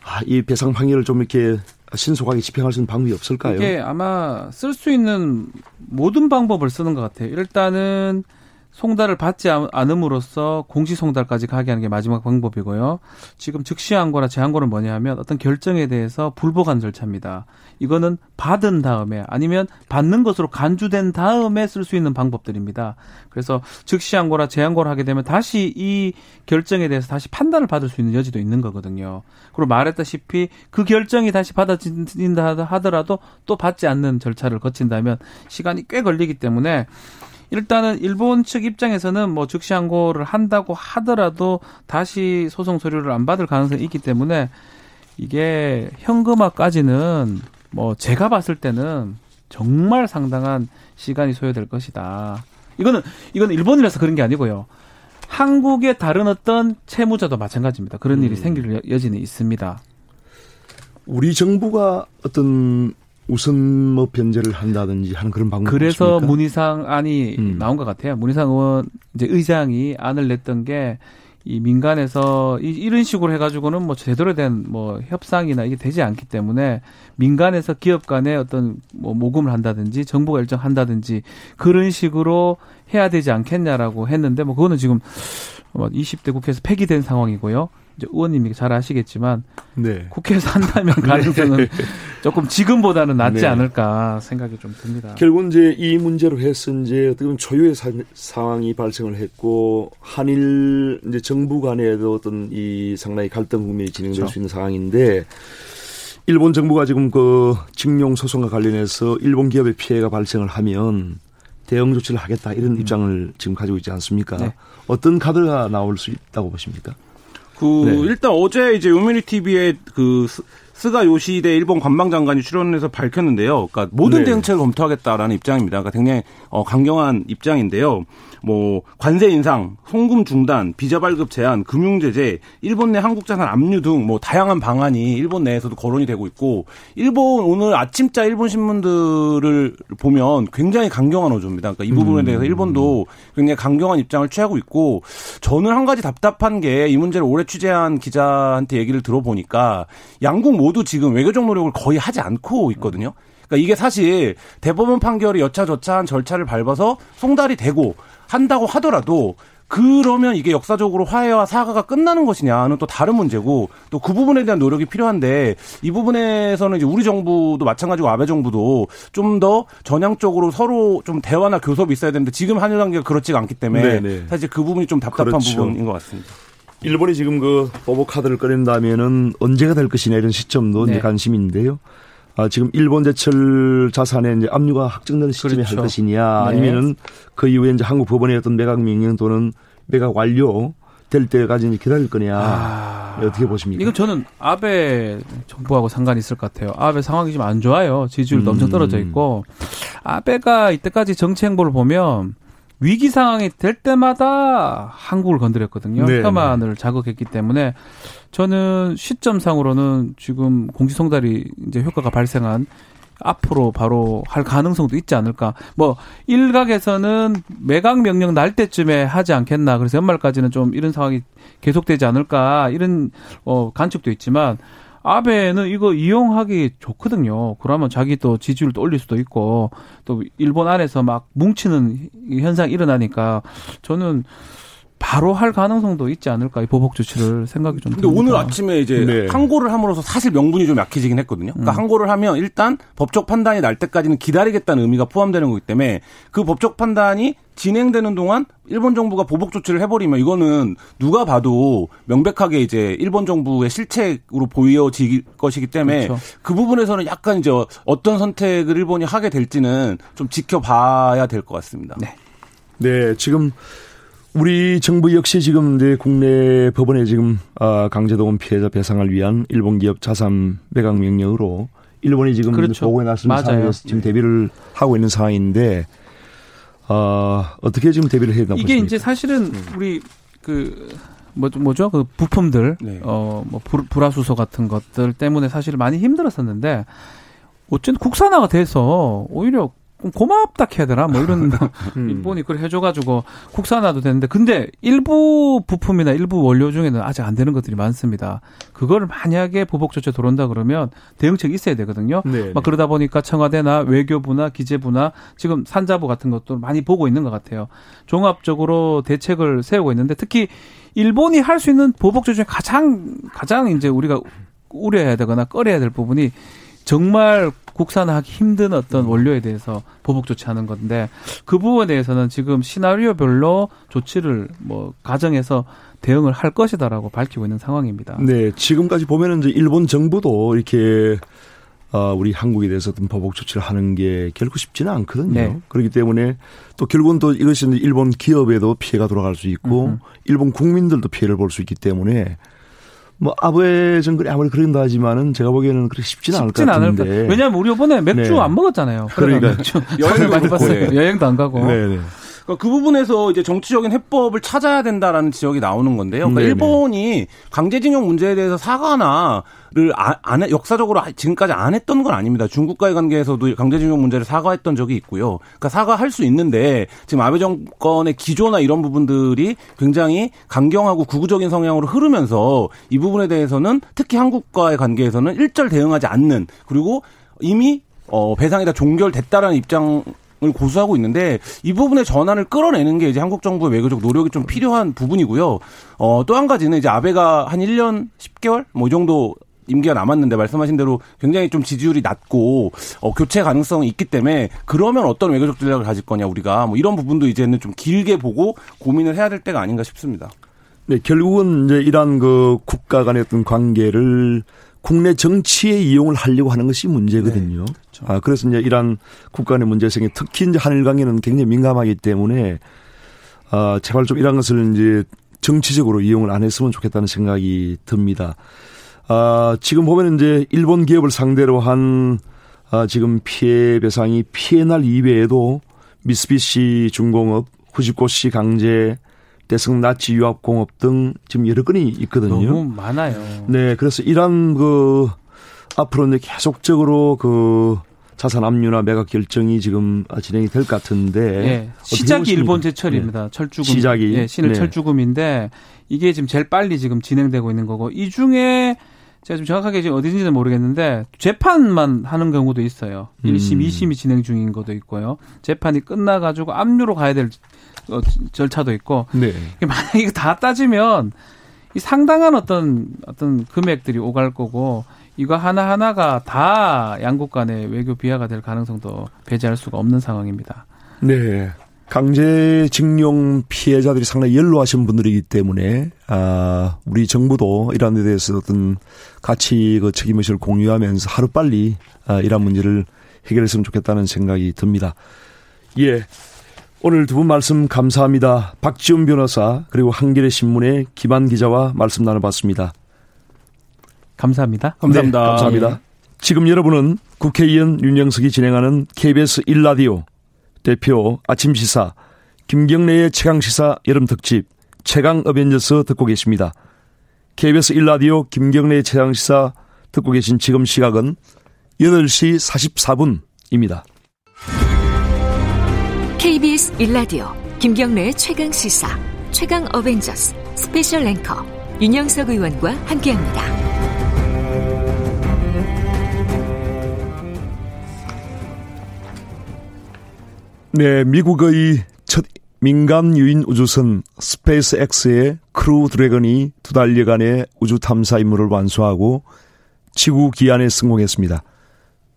아, 이 배상 판결을 좀 이렇게 신속하게 집행할 수 있는 방법이 없을까요? 이게 아마 쓸 수 있는 모든 방법을 쓰는 것 같아요. 일단은 송달을 받지 않음으로써 공시 송달까지 가게 하는 게 마지막 방법이고요. 지금 즉시 항고나 재항고는 뭐냐 하면 어떤 결정에 대해서 불복한 절차입니다. 이거는 받은 다음에 아니면 받는 것으로 간주된 다음에 쓸 수 있는 방법들입니다. 그래서 즉시 항고나 재항고를 하게 되면 다시 이 결정에 대해서 다시 판단을 받을 수 있는 여지도 있는 거거든요. 그리고 말했다시피 그 결정이 다시 받아진다 하더라도 또 받지 않는 절차를 거친다면 시간이 꽤 걸리기 때문에 일단은 일본 측 입장에서는 뭐 즉시 항고를 한다고 하더라도 다시 소송 서류를 안 받을 가능성이 있기 때문에 이게 현금화까지는 뭐 제가 봤을 때는 정말 상당한 시간이 소요될 것이다. 이거는 이거는 일본이라서 그런 게 아니고요. 한국의 다른 어떤 채무자도 마찬가지입니다. 그런 일이 음. 생길 여지는 있습니다. 우리 정부가 어떤 우선 뭐 변제를 한다든지 하는 그런 방법 그래서 있습니까? 문희상 안이 음. 나온 것 같아요. 문희상 의원 이제 의장이 안을 냈던 게 이 민간에서 이, 이런 식으로 해가지고는 뭐 제대로 된 뭐 협상이나 이게 되지 않기 때문에 민간에서 기업 간에 어떤 뭐 모금을 한다든지 정부가 일정한다든지 그런 식으로 해야 되지 않겠냐라고 했는데 뭐 그거는 지금 뭐 20대 국회에서 폐기된 상황이고요. 이제 의원님이 잘 아시겠지만 네. 국회에서 한다면 네. 가능성은 네. 조금 지금보다는 낫지 네. 않을까 생각이 좀 듭니다. 결국 이제 이 문제로 해서 이제 어떻게 보면 초유의 사, 상황이 발생을 했고 한일 이제 정부 간에도 어떤 이 상당히 갈등 국면이 진행될 그렇죠. 수 있는 상황인데 일본 정부가 지금 그 징용 소송과 관련해서 일본 기업의 피해가 발생을 하면 대응 조치를 하겠다 이런 음. 입장을 지금 가지고 있지 않습니까? 네. 어떤 카드가 나올 수 있다고 보십니까? 그 네. 일단 어제 이제 요미리 TV에 그 스가 요시대 일본 관방장관이 출연해서 밝혔는데요. 그러니까 모든 네. 대응책을 검토하겠다라는 입장입니다. 그러니까 굉장히 어, 강경한 입장인데요. 뭐 관세 인상, 송금 중단, 비자 발급 제한, 금융 제재, 일본 내 한국 자산 압류 등 뭐 다양한 방안이 일본 내에서도 거론이 되고 있고 일본 오늘 아침자 일본 신문들을 보면 굉장히 강경한 어조입니다. 그러니까 이 부분에 음. 대해서 일본도 굉장히 강경한 입장을 취하고 있고 저는 한 가지 답답한 게 이 문제를 오래 취재한 기자한테 얘기를 들어보니까 양국 모두 지금 외교적 노력을 거의 하지 않고 있거든요. 그러니까 이게 사실 대법원 판결이 여차저차한 절차를 밟아서 송달이 되고 한다고 하더라도 그러면 이게 역사적으로 화해와 사과가 끝나는 것이냐는 또 다른 문제고 또 그 부분에 대한 노력이 필요한데 이 부분에서는 이제 우리 정부도 마찬가지고 아베 정부도 좀 더 전향적으로 서로 좀 대화나 교섭이 있어야 되는데 지금 한일 관계가 그렇지가 않기 때문에 네네. 네. 사실 그 부분이 좀 답답한 그렇죠. 부분인 것 같습니다. 일본이 지금 그 보복 카드를 꺼낸다면은 언제가 될 것이냐 이런 시점도 네. 이제 관심인데요. 아, 지금 일본 제철 자산에 이제 압류가 확정되는 시점에 그렇죠. 할 것이냐 네. 아니면은 그 이후에 이제 한국 법원의 어떤 매각 명령 또는 매각 완료 될 때까지 이제 기다릴 거냐 아... 어떻게 보십니까? 이건 저는 아베 정부하고 상관이 있을 것 같아요. 아베 상황이 좀 안 좋아요. 지지율도 음... 엄청 떨어져 있고 아베가 이때까지 정치 행보를 보면 위기 상황이 될 때마다 한국을 건드렸거든요. 네. 혐한을 자극했기 때문에 저는 시점상으로는 지금 공시송달이 이제 효과가 발생한 앞으로 바로 할 가능성도 있지 않을까. 뭐 일각에서는 매각 명령 날 때쯤에 하지 않겠나. 그래서 연말까지는 좀 이런 상황이 계속되지 않을까. 이런 어 관측도 있지만 아베는 이거 이용하기 좋거든요. 그러면 자기 또 지지율도 올릴 수도 있고 또 일본 안에서 막 뭉치는 현상이 일어나니까 저는 바로 할 가능성도 있지 않을까 이 보복 조치를 생각이 좀. 근데 듭니다. 오늘 아침에 이제 네. 항고를 함으로써 사실 명분이 좀 약해지긴 했거든요. 그러니까 음. 항고를 하면 일단 법적 판단이 날 때까지는 기다리겠다는 의미가 포함되는 거기 때문에 그 법적 판단이 진행되는 동안 일본 정부가 보복 조치를 해버리면 이거는 누가 봐도 명백하게 이제 일본 정부의 실책으로 보여질 것이기 때문에 그렇죠. 그 부분에서는 약간 이제 어떤 선택을 일본이 하게 될지는 좀 지켜봐야 될 것 같습니다. 네. 네, 지금 우리 정부 역시 지금 네, 국내 법원에 지금 아, 강제동원 피해자 배상을 위한 일본 기업 자산 매각 명령으로 일본이 지금 그렇죠. 보고해 상황에서 지금 네. 대비를 하고 있는 상황인데 어, 어떻게 지금 대비를 해야 되나 이게 보십니까? 이제 사실은 음. 우리 그 뭐, 뭐죠? 그 부품들, 네. 어, 뭐, 불화수소 같은 것들 때문에 사실 많이 힘들었었는데, 어쨌든 국산화가 돼서 오히려 고맙다 해야 되나 뭐 이런 음. 일본이 그걸 해줘가지고 국산화도 되는데 근데 일부 부품이나 일부 원료 중에는 아직 안 되는 것들이 많습니다. 그거를 만약에 보복 조치 들어온다 그러면 대응책이 있어야 되거든요. 네, 막 네. 그러다 보니까 청와대나 외교부나 기재부나 지금 산자부 같은 것도 많이 보고 있는 것 같아요. 종합적으로 대책을 세우고 있는데 특히 일본이 할 수 있는 보복 조치 중에 가장 가장 이제 우리가 우려해야 되거나 꺼려야 될 부분이 정말 국산화하기 힘든 어떤 원료에 대해서 보복 조치하는 건데 그 부분에 대해서는 지금 시나리오별로 조치를 뭐 가정해서 대응을 할 것이다라고 밝히고 있는 상황입니다. 네, 지금까지 보면은 이제 일본 정부도 이렇게 어, 우리 한국에 대해서 어떤 보복 조치를 하는 게 결코 쉽지는 않거든요. 네. 그렇기 때문에 또 결국은 또 이것이 일본 기업에도 피해가 돌아갈 수 있고 음흠. 일본 국민들도 피해를 볼 수 있기 때문에 뭐 아베 정글이 아무리 그런다 하지만은 제가 보기에는 그렇게 쉽지는, 않을 것 같은데. 않을 왜냐하면 우리 이번에 맥주 네. 안 먹었잖아요. 그러니까 여행을 많이 봤어요. 네. 여행도 안 가고. 네네. 네. 그러니까 그 부분에서 이제 정치적인 해법을 찾아야 된다라는 지적이 나오는 건데요. 그러니까 일본이 강제징용 문제에 대해서 사과나를 아, 안, 역사적으로 지금까지 안 했던 건 아닙니다. 중국과의 관계에서도 강제징용 문제를 사과했던 적이 있고요. 그러니까 사과할 수 있는데 지금 아베 정권의 기조나 이런 부분들이 굉장히 강경하고 구구적인 성향으로 흐르면서 이 부분에 대해서는 특히 한국과의 관계에서는 일절 대응하지 않는 그리고 이미 어, 배상이 다 종결됐다라는 입장 을 고수하고 있는데 이 부분의 전환을 끌어내는 게 이제 한국 정부의 외교적 노력이 좀 필요한 부분이고요. 어, 또 한 가지는 이제 아베가 한 1년 10개월 뭐 이 정도 임기가 남았는데 말씀하신 대로 굉장히 좀 지지율이 낮고 어, 교체 가능성이 있기 때문에 그러면 어떤 외교적 전략을 가질 거냐 우리가 뭐 이런 부분도 이제는 좀 길게 보고 고민을 해야 될 때가 아닌가 싶습니다. 네, 결국은 이제 이러한 그 국가 간의 어떤 관계를 국내 정치에 이용을 하려고 하는 것이 문제거든요. 네, 그렇죠. 아, 그래서 이제 이러한 국가 간의 문제성이 특히 이제 한일 관계는 굉장히 민감하기 때문에 아, 제발 좀 이런 것을 이제 정치적으로 이용을 안 했으면 좋겠다는 생각이 듭니다. 아, 지금 보면 이제 일본 기업을 상대로 한 아, 지금 피해 배상이 피해 날 이외에도 미쓰비시 중공업, 후지코시 강제, 대성 나치 유학 공업 등 지금 여러 건이 있거든요. 너무 많아요. 네, 그래서 이런 그 앞으로 이제 계속적으로 그 자산 압류나 매각 결정이 지금 진행이 될 것 같은데 네. 시작이 일본 제철입니다. 네. 철주금 시작이 네, 신일 네. 철주금인데 이게 지금 제일 빨리 지금 진행되고 있는 거고 이 중에 제가 좀 정확하게 지금 어디인지는 모르겠는데 재판만 하는 경우도 있어요. 1심, 음. 2심이 진행 중인 것도 있고요. 재판이 끝나 가지고 압류로 가야 될 어, 절차도 있고. 네. 만약 이거 다 따지면 이 상당한 어떤 어떤 금액들이 오갈 거고 이거 하나 하나가 다 양국 간의 외교 비하가 될 가능성도 배제할 수가 없는 상황입니다. 네. 강제징용 피해자들이 상당히 연로하신 분들이기 때문에 아 우리 정부도 이러한 데 대해서 어떤 같이 그 책임의식을 공유하면서 하루 빨리 아, 이러한 문제를 해결했으면 좋겠다는 생각이 듭니다. 예. 오늘 두 분 말씀 감사합니다. 박지훈 변호사 그리고 한겨레 신문의 김한 기자와 말씀 나눠봤습니다. 감사합니다. 감사합니다. 네, 감사합니다. 지금 여러분은 국회의원 윤영석이 진행하는 KBS 1라디오 대표 아침 시사 김경래의 최강 시사 여름 특집 최강 어벤져스 듣고 계십니다. KBS 1라디오 김경래의 최강 시사 듣고 계신 지금 시각은 8시 44분입니다. KBS 1라디오 김경래의 최강 시사 최강 어벤져스 스페셜 앵커 윤영석 의원과 함께합니다. 네, 미국의 첫 민간 유인 우주선 스페이스 X의 크루 드래건이 두 달여간의 우주 탐사 임무를 완수하고 지구 기안에 성공했습니다.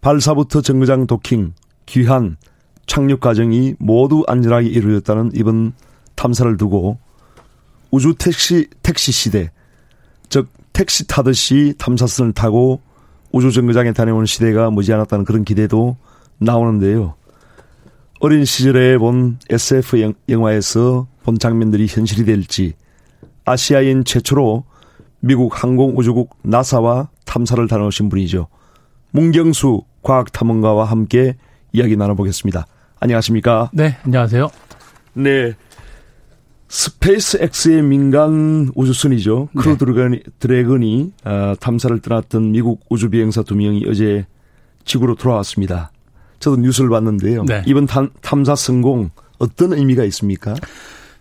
발사부터 정거장 도킹, 귀환, 착륙 과정이 모두 안전하게 이루어졌다는 이번 탐사를 두고 우주 택시 택시 시대, 즉 택시 타듯이 탐사선을 타고 우주 정거장에 다녀오는 시대가 머지않았다는 그런 기대도 나오는데요. 어린 시절에 본 SF 영화에서 본 장면들이 현실이 될지 아시아인 최초로 미국 항공우주국 나사와 탐사를 다녀오신 분이죠. 문경수 과학탐험가와 함께 이야기 나눠보겠습니다. 안녕하십니까? 네, 안녕하세요. 네. 스페이스 X의 민간 우주선이죠. 네. 크루 드래건이, 드래건이 어, 탐사를 떠났던 미국 우주 비행사 두 명이 어제 지구로 돌아왔습니다. 저도 뉴스를 봤는데요. 네. 이번 탐, 탐사 성공 어떤 의미가 있습니까?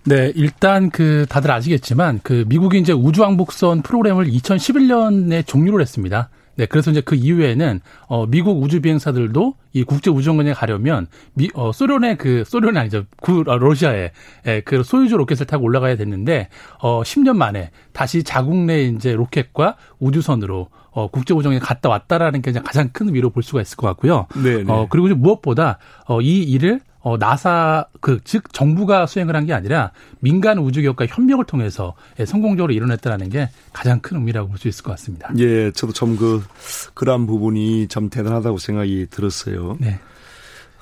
네, 일단 그 다들 아시겠지만 그 미국이 이제 우주왕복선 프로그램을 2011년에 종료를 했습니다. 네, 그래서 이제 그 이후에는 어 미국 우주 비행사들도 이 국제 우주정거장에 가려면 미, 어 소련의 그 소련이 아니죠. 구 어, 러시아의 예, 그 소유주 로켓을 타고 올라가야 됐는데 어 10년 만에 다시 자국 내 이제 로켓과 우주선으로 어 국제 우정에 갔다 왔다라는 게 가장 큰 의미로 볼 수가 있을 것 같고요. 네, 네. 어 그리고 무엇보다 어 이 일을 어, 나사, 그, 즉, 정부가 수행을 한 게 아니라 민간 우주기업과 협력을 통해서 예, 성공적으로 이뤄냈다는 게 가장 큰 의미라고 볼 수 있을 것 같습니다. 예, 저도 좀 그, 그러한 부분이 참 대단하다고 생각이 들었어요. 네.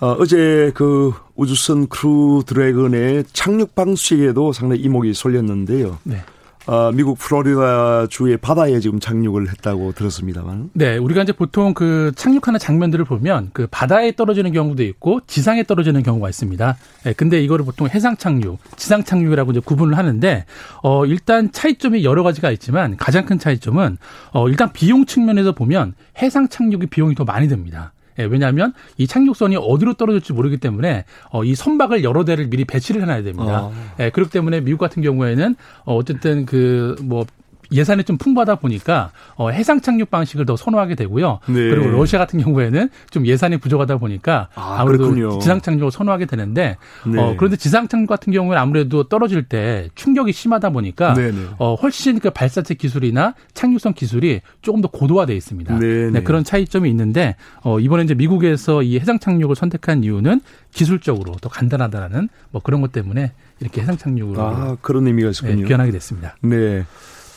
어, 어제 그 우주선 크루 드래곤의 착륙 방식에도 상당히 이목이 쏠렸는데요. 네. 어, 미국 플로리다 주의 바다에 지금 착륙을 했다고 들었습니다만. 네, 우리가 이제 보통 그 착륙하는 장면들을 보면 그 바다에 떨어지는 경우도 있고 지상에 떨어지는 경우가 있습니다. 네, 근데 이거를 보통 해상 착륙, 지상 착륙이라고 이제 구분을 하는데 어 일단 차이점이 여러 가지가 있지만 가장 큰 차이점은 어 일단 비용 측면에서 보면 해상 착륙이 비용이 더 많이 듭니다. 예, 왜냐하면 이 착륙선이 어디로 떨어질지 모르기 때문에 어, 이 선박을 여러 대를 미리 배치를 해놔야 됩니다. 어. 예, 그렇기 때문에 미국 같은 경우에는 어, 어쨌든 그 뭐 예산이 좀 풍부하다 보니까 어, 해상 착륙 방식을 더 선호하게 되고요. 네. 그리고 러시아 같은 경우에는 좀 예산이 부족하다 보니까 아, 무래도 지상 착륙을 선호하게 되는데 네. 어, 그런데 지상 착륙 같은 경우는 아무래도 떨어질 때 충격이 심하다 보니까 네, 네. 어, 훨씬 그 발사체 기술이나 착륙선 기술이 조금 더 고도화돼 있습니다. 네, 네, 그런 차이점이 있는데 어, 이번에 이제 미국에서 이 해상 착륙을 선택한 이유는 기술적으로 더 간단하다라는 뭐 그런 것 때문에 이렇게 해상 착륙으로 아, 그런 의미가 있군요. 귀환하게 됐습니다. 네.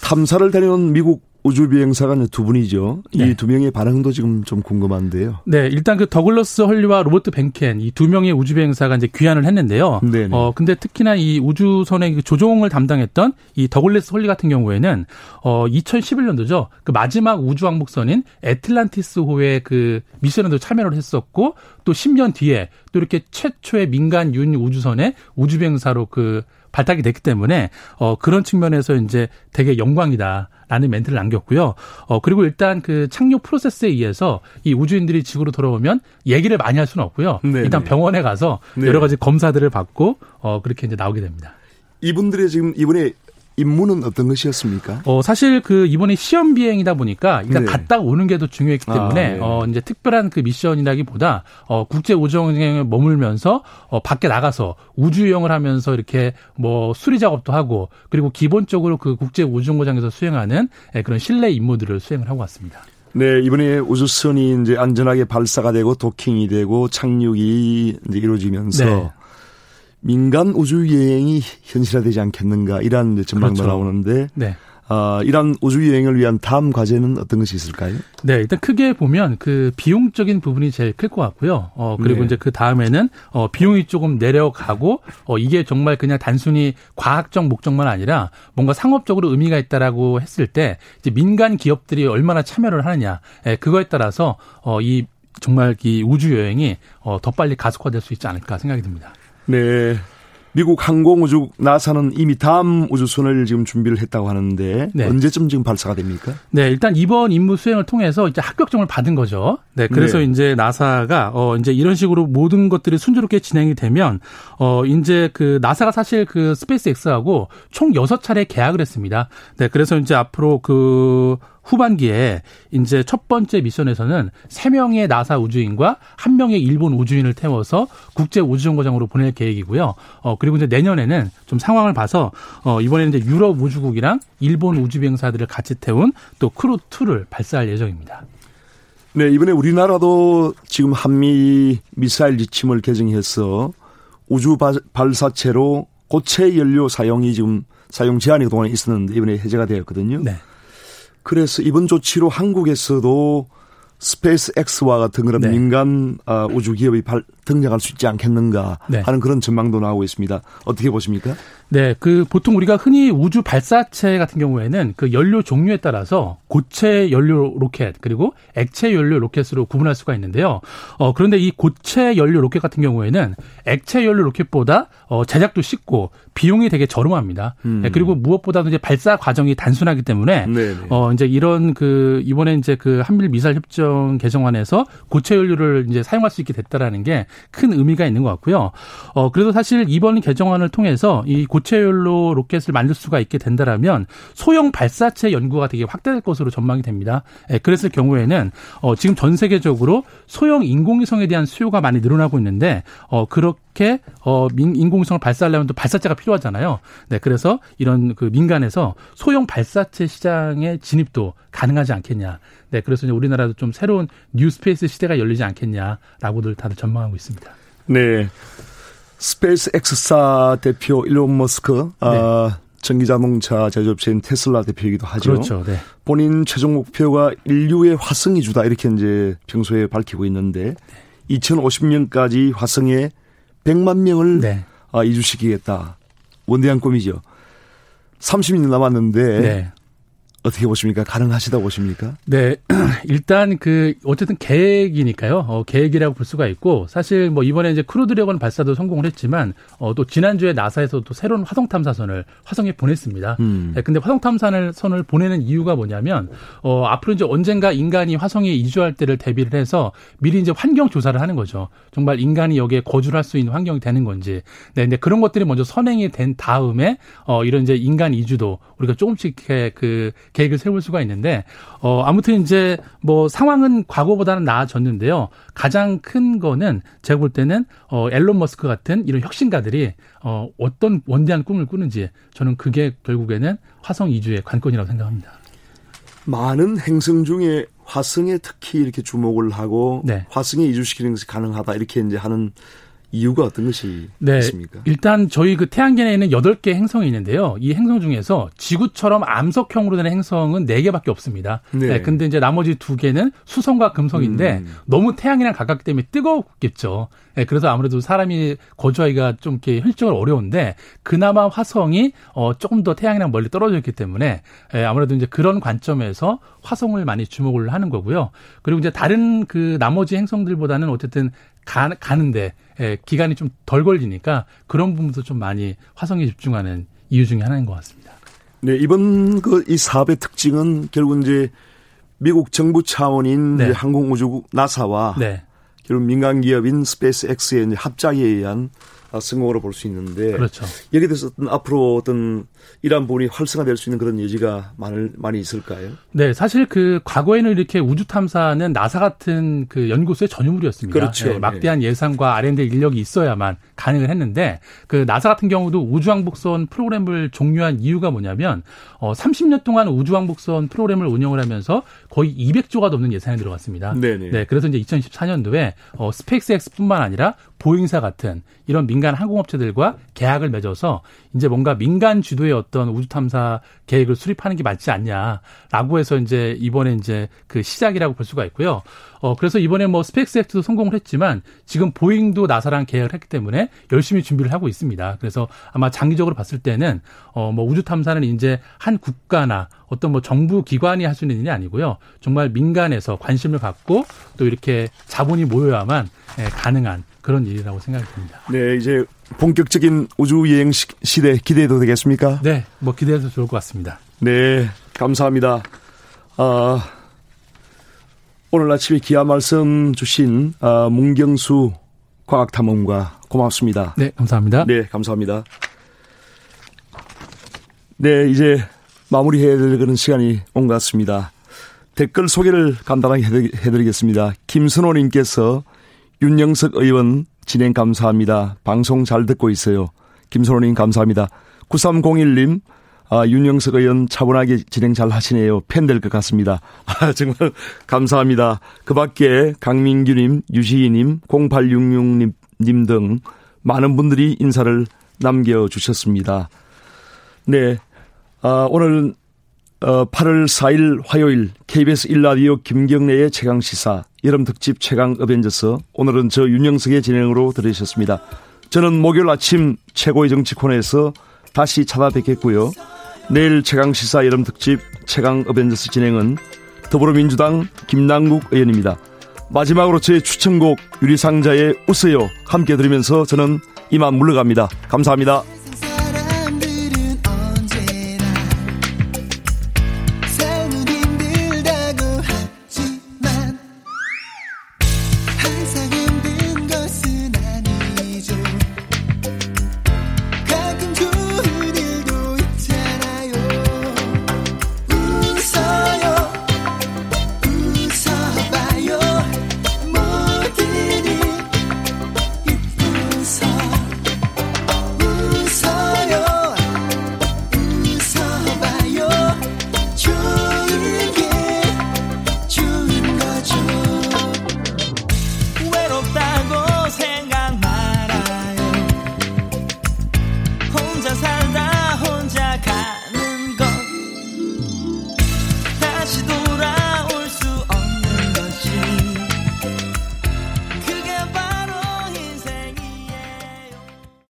탐사를 다녀온 미국 우주 비행사가 두 분이죠. 네. 이두 명의 반응도 지금 좀 궁금한데요. 네, 일단 그 더글러스 헐리와 로버트 벤켄 이 두 명의 우주 비행사가 이제 귀환을 했는데요. 네. 어 근데 특히나 이 우주선의 그 조종을 담당했던 이 더글러스 헐리 같은 경우에는 어 2011년도죠. 그 마지막 우주 왕복선인 애틀란티스호의 그 미션에도 참여를 했었고 또 10년 뒤에 또 이렇게 최초의 민간 유인 우주선의 우주 비행사로 그 발탁이 됐기 때문에 어 그런 측면에서 이제 되게 영광이다라는 멘트를 남겼고요. 어 그리고 일단 그 착륙 프로세스에 의해서 이 우주인들이 지구로 돌아오면 얘기를 많이 할 수는 없고요. 네네. 일단 네. 병원에 가서 네. 여러 가지 검사들을 받고 어 그렇게 이제 나오게 됩니다. 이분들의 지금 이번에 임무는 어떤 것이었습니까? 어, 사실 그 이번에 시험 비행이다 보니까 일단 네. 갔다 오는 게 더 중요했기 때문에 아, 네. 어, 이제 특별한 그 미션이라기보다 어, 국제 우주여행에 머물면서 어, 밖에 나가서 우주 여행을 하면서 이렇게 뭐 수리 작업도 하고 그리고 기본적으로 그 국제 우주정거장에서 수행하는 예, 그런 실내 임무들을 수행을 하고 왔습니다. 네, 이번에 우주선이 이제 안전하게 발사가 되고 도킹이 되고 착륙이 이제 이루어지면서 네. 민간 우주 여행이 현실화되지 않겠는가 이런 전망도 그렇죠. 나오는데 네. 어, 이런 우주 여행을 위한 다음 과제는 어떤 것이 있을까요? 네, 일단 크게 보면 그 비용적인 부분이 제일 클 것 같고요. 어, 그리고 네. 이제 그 다음에는 어, 비용이 조금 내려가고 어, 이게 정말 그냥 단순히 과학적 목적만 아니라 뭔가 상업적으로 의미가 있다라고 했을 때 이제 민간 기업들이 얼마나 참여를 하느냐, 예, 그거에 따라서 어, 이 정말 이 우주 여행이 어, 더 빨리 가속화될 수 있지 않을까 생각이 듭니다. 네. 미국 항공우주 나사는 이미 다음 우주선을 지금 준비를 했다고 하는데 네. 언제쯤 지금 발사가 됩니까? 네, 일단 이번 임무 수행을 통해서 이제 합격증을 받은 거죠. 네, 그래서 네. 이제 나사가 어 이제 이런 식으로 모든 것들이 순조롭게 진행이 되면 어 이제 그 나사가 사실 그 스페이스X하고 총 6차례 계약을 했습니다. 네, 그래서 이제 앞으로 그 후반기에 이제 첫 번째 미션에서는 3명의 나사 우주인과 1명의 일본 우주인을 태워서 국제 우주정거장으로 보낼 계획이고요. 어 그리고 이제 내년에는 좀 상황을 봐서 어 이번에는 이제 유럽 우주국이랑 일본 우주 비행사들을 같이 태운 또 크루 2를 발사할 예정입니다. 네, 이번에 우리나라도 지금 한미 미사일 지침을 개정해서 우주 발사체로 고체 연료 사용이 지금 사용 제한이 그동안 있었는데 이번에 해제가 되었거든요. 네. 그래서 이번 조치로 한국에서도 스페이스 X와 같은 그런 네. 민간 아, 우주 기업이 발, 등장할 수 있지 않겠는가 네. 하는 그런 전망도 나오고 있습니다. 어떻게 보십니까? 네, 그 보통 우리가 흔히 우주 발사체 같은 경우에는 그 연료 종류에 따라서 고체 연료 로켓 그리고 액체 연료 로켓으로 구분할 수가 있는데요. 어 그런데 이 고체 연료 로켓 같은 경우에는 액체 연료 로켓보다 어 제작도 쉽고 비용이 되게 저렴합니다. 음. 네, 그리고 무엇보다도 이제 발사 과정이 단순하기 때문에 네네. 네. 어 이제 이런 그 이번에 이제 그 한미일 미사일 협정 개정안에서 고체 연료를 이제 사용할 수 있게 됐다라는 게큰 의미가 있는 것 같고요. 어 그래도 사실 이번 개정안을 통해서 이 고체 연료 로켓을 만들 수가 있게 된다라면 소형 발사체 연구가 되게 확대될 것으로 전망이 됩니다. 예, 그랬을 경우에는 어 지금 전 세계적으로 소형 인공위성에 대한 수요가 많이 늘어나고 있는데 어 그렇게 어 인공위성을 발사하려면 또 발사체가 필요하잖아요. 네, 그래서 이런 그 민간에서 소형 발사체 시장의 진입도 가능하지 않겠냐. 네, 그래서 이제 우리나라도 좀 새로운 New Space 시대가 열리지 않겠냐라고들 다들 전망하고 있습니다. 네. 스페이스 X사 대표 일론 머스크, 아, 네. 아, 전기자동차 제조업체인 테슬라 대표이기도 하죠. 그렇죠. 네. 본인 최종 목표가 인류의 화성 이주다 이렇게 이제 평소에 밝히고 있는데 네. 2050년까지 화성에 100만 명을 네. 아, 이주시키겠다. 원대한 꿈이죠. 30년 남았는데 네. 어떻게 보십니까? 가능하시다고 보십니까? 네. 일단 그 어쨌든 계획이니까요. 어, 계획이라고 볼 수가 있고 사실 뭐 이번에 이제 크루 드래곤 발사도 성공을 했지만 어, 또 지난주에 나사에서 또 새로운 화성 탐사선을 화성에 보냈습니다. 음. 네, 근데 화성 탐사선을 보내는 이유가 뭐냐면 어, 앞으로 이제 언젠가 인간이 화성에 이주할 때를 대비를 해서 미리 이제 환경 조사를 하는 거죠. 정말 인간이 여기에 거주를 할 수 있는 환경이 되는 건지. 네, 근데 그런 것들이 먼저 선행이 된 다음에 어, 이런 이제 인간 이주도 우리가 조금씩 그 계획을 세울 수가 있는데 어 아무튼 이제 뭐 상황은 과거보다는 나아졌는데요. 가장 큰 거는 제가 볼 때는 어 앨런 머스크 같은 이런 혁신가들이 어 어떤 원대한 꿈을 꾸는지 저는 그게 결국에는 화성 이주의 관건이라고 생각합니다. 많은 행성 중에 화성에 특히 이렇게 주목을 하고 네. 화성에 이주시키는 것이 가능하다 이렇게 이제 하는 이유가 어떤 것이 네, 있습니까? 일단 저희 그 태양계에 있는 8개 행성이 있는데요. 이 행성 중에서 지구처럼 암석형으로 된 행성은 4개밖에 없습니다. 네. 네 근데 이제 나머지 2개는 수성과 금성인데 음. 너무 태양이랑 가깝기 때문에 뜨겁겠죠. 네, 그래서 아무래도 사람이 거주하기가 좀 이렇게 현실적으로 어려운데 그나마 화성이 어 조금 더 태양이랑 멀리 떨어져 있기 때문에 예, 아무래도 이제 그런 관점에서 화성을 많이 주목을 하는 거고요. 그리고 이제 다른 그 나머지 행성들보다는 어쨌든 가, 가는데 예, 기간이 좀 덜 걸리니까 그런 부분도 좀 많이 화성에 집중하는 이유 중에 하나인 것 같습니다. 네, 이번 그 이 사업의 특징은 결국 이제 미국 정부 차원인 네. 항공우주국 나사와 네. 결국 민간 기업인 스페이스 X의 합작에 의한 성공으로 볼 수 있는데 그렇죠. 여기에 대해서 어떤 앞으로 어떤 이러한 부분이 활성화될 수 있는 그런 여지가 많이, 많이 있을까요? 네, 사실 그 과거에는 이렇게 우주 탐사는 나사 같은 그 연구소의 전유물이었습니다. 그렇죠. 네, 막대한 예산과 R&D 인력이 있어야만 가능을 했는데 그 나사 같은 경우도 우주왕복선 프로그램을 종료한 이유가 뭐냐면 어 30년 동안 우주왕복선 프로그램을 운영을 하면서 거의 200조가 넘는 예산이 들어갔습니다. 네네. 네, 그래서 이제 2014년도에 어 스페이스X뿐만 아니라 보잉사 같은 이런 민간 항공업체들과 계약을 맺어서 이제 뭔가 민간 주도의 어떤 우주 탐사 계획을 수립하는 게 맞지 않냐라고 해서 이제 이번에 이제 그 시작이라고 볼 수가 있고요. 어 그래서 이번에 뭐 스페이스X도 성공을 했지만 지금 보잉도 나사랑 계약을 했기 때문에 열심히 준비를 하고 있습니다. 그래서 아마 장기적으로 봤을 때는 어 뭐 우주 탐사는 이제 한 국가나 어떤 뭐 정부 기관이 할 수 있는 일이 아니고요. 정말 민간에서 관심을 갖고 또 이렇게 자본이 모여야만 예, 가능한 그런 일이라고 생각이 듭니다. 네, 이제 본격적인 우주 여행 시대 기대해도 되겠습니까? 네, 뭐 기대해도 좋을 것 같습니다. 네, 감사합니다. 아, 오늘 아침에 기아 말씀 주신 아, 문경수 과학탐험가 고맙습니다. 네, 감사합니다. 네, 감사합니다. 네, 이제 마무리해야 될 그런 시간이 온 것 같습니다. 댓글 소개를 간단하게 해드리겠습니다. 김선호님께서 윤영석 의원 진행 감사합니다. 방송 잘 듣고 있어요. 김선호님 감사합니다. 9301님, 아, 윤영석 의원 차분하게 진행 잘 하시네요. 팬 될 것 같습니다. 아, 정말 감사합니다. 그 밖에 강민규님, 유시희님, 0866님 등 많은 분들이 인사를 남겨주셨습니다. 네. 아, 오늘 어, 8월 4일 화요일 KBS 1라디오 김경래의 최강시사 여름 특집 최강 어벤져스 오늘은 저 윤영석의 진행으로 들으셨습니다. 저는 목요일 아침 최고의 정치 코너에서 다시 찾아뵙겠고요. 내일 최강 시사 여름 특집 최강 어벤져스 진행은 더불어민주당 김남국 의원입니다. 마지막으로 제 추천곡 유리상자의 웃어요 함께 들으면서 저는 이만 물러갑니다. 감사합니다.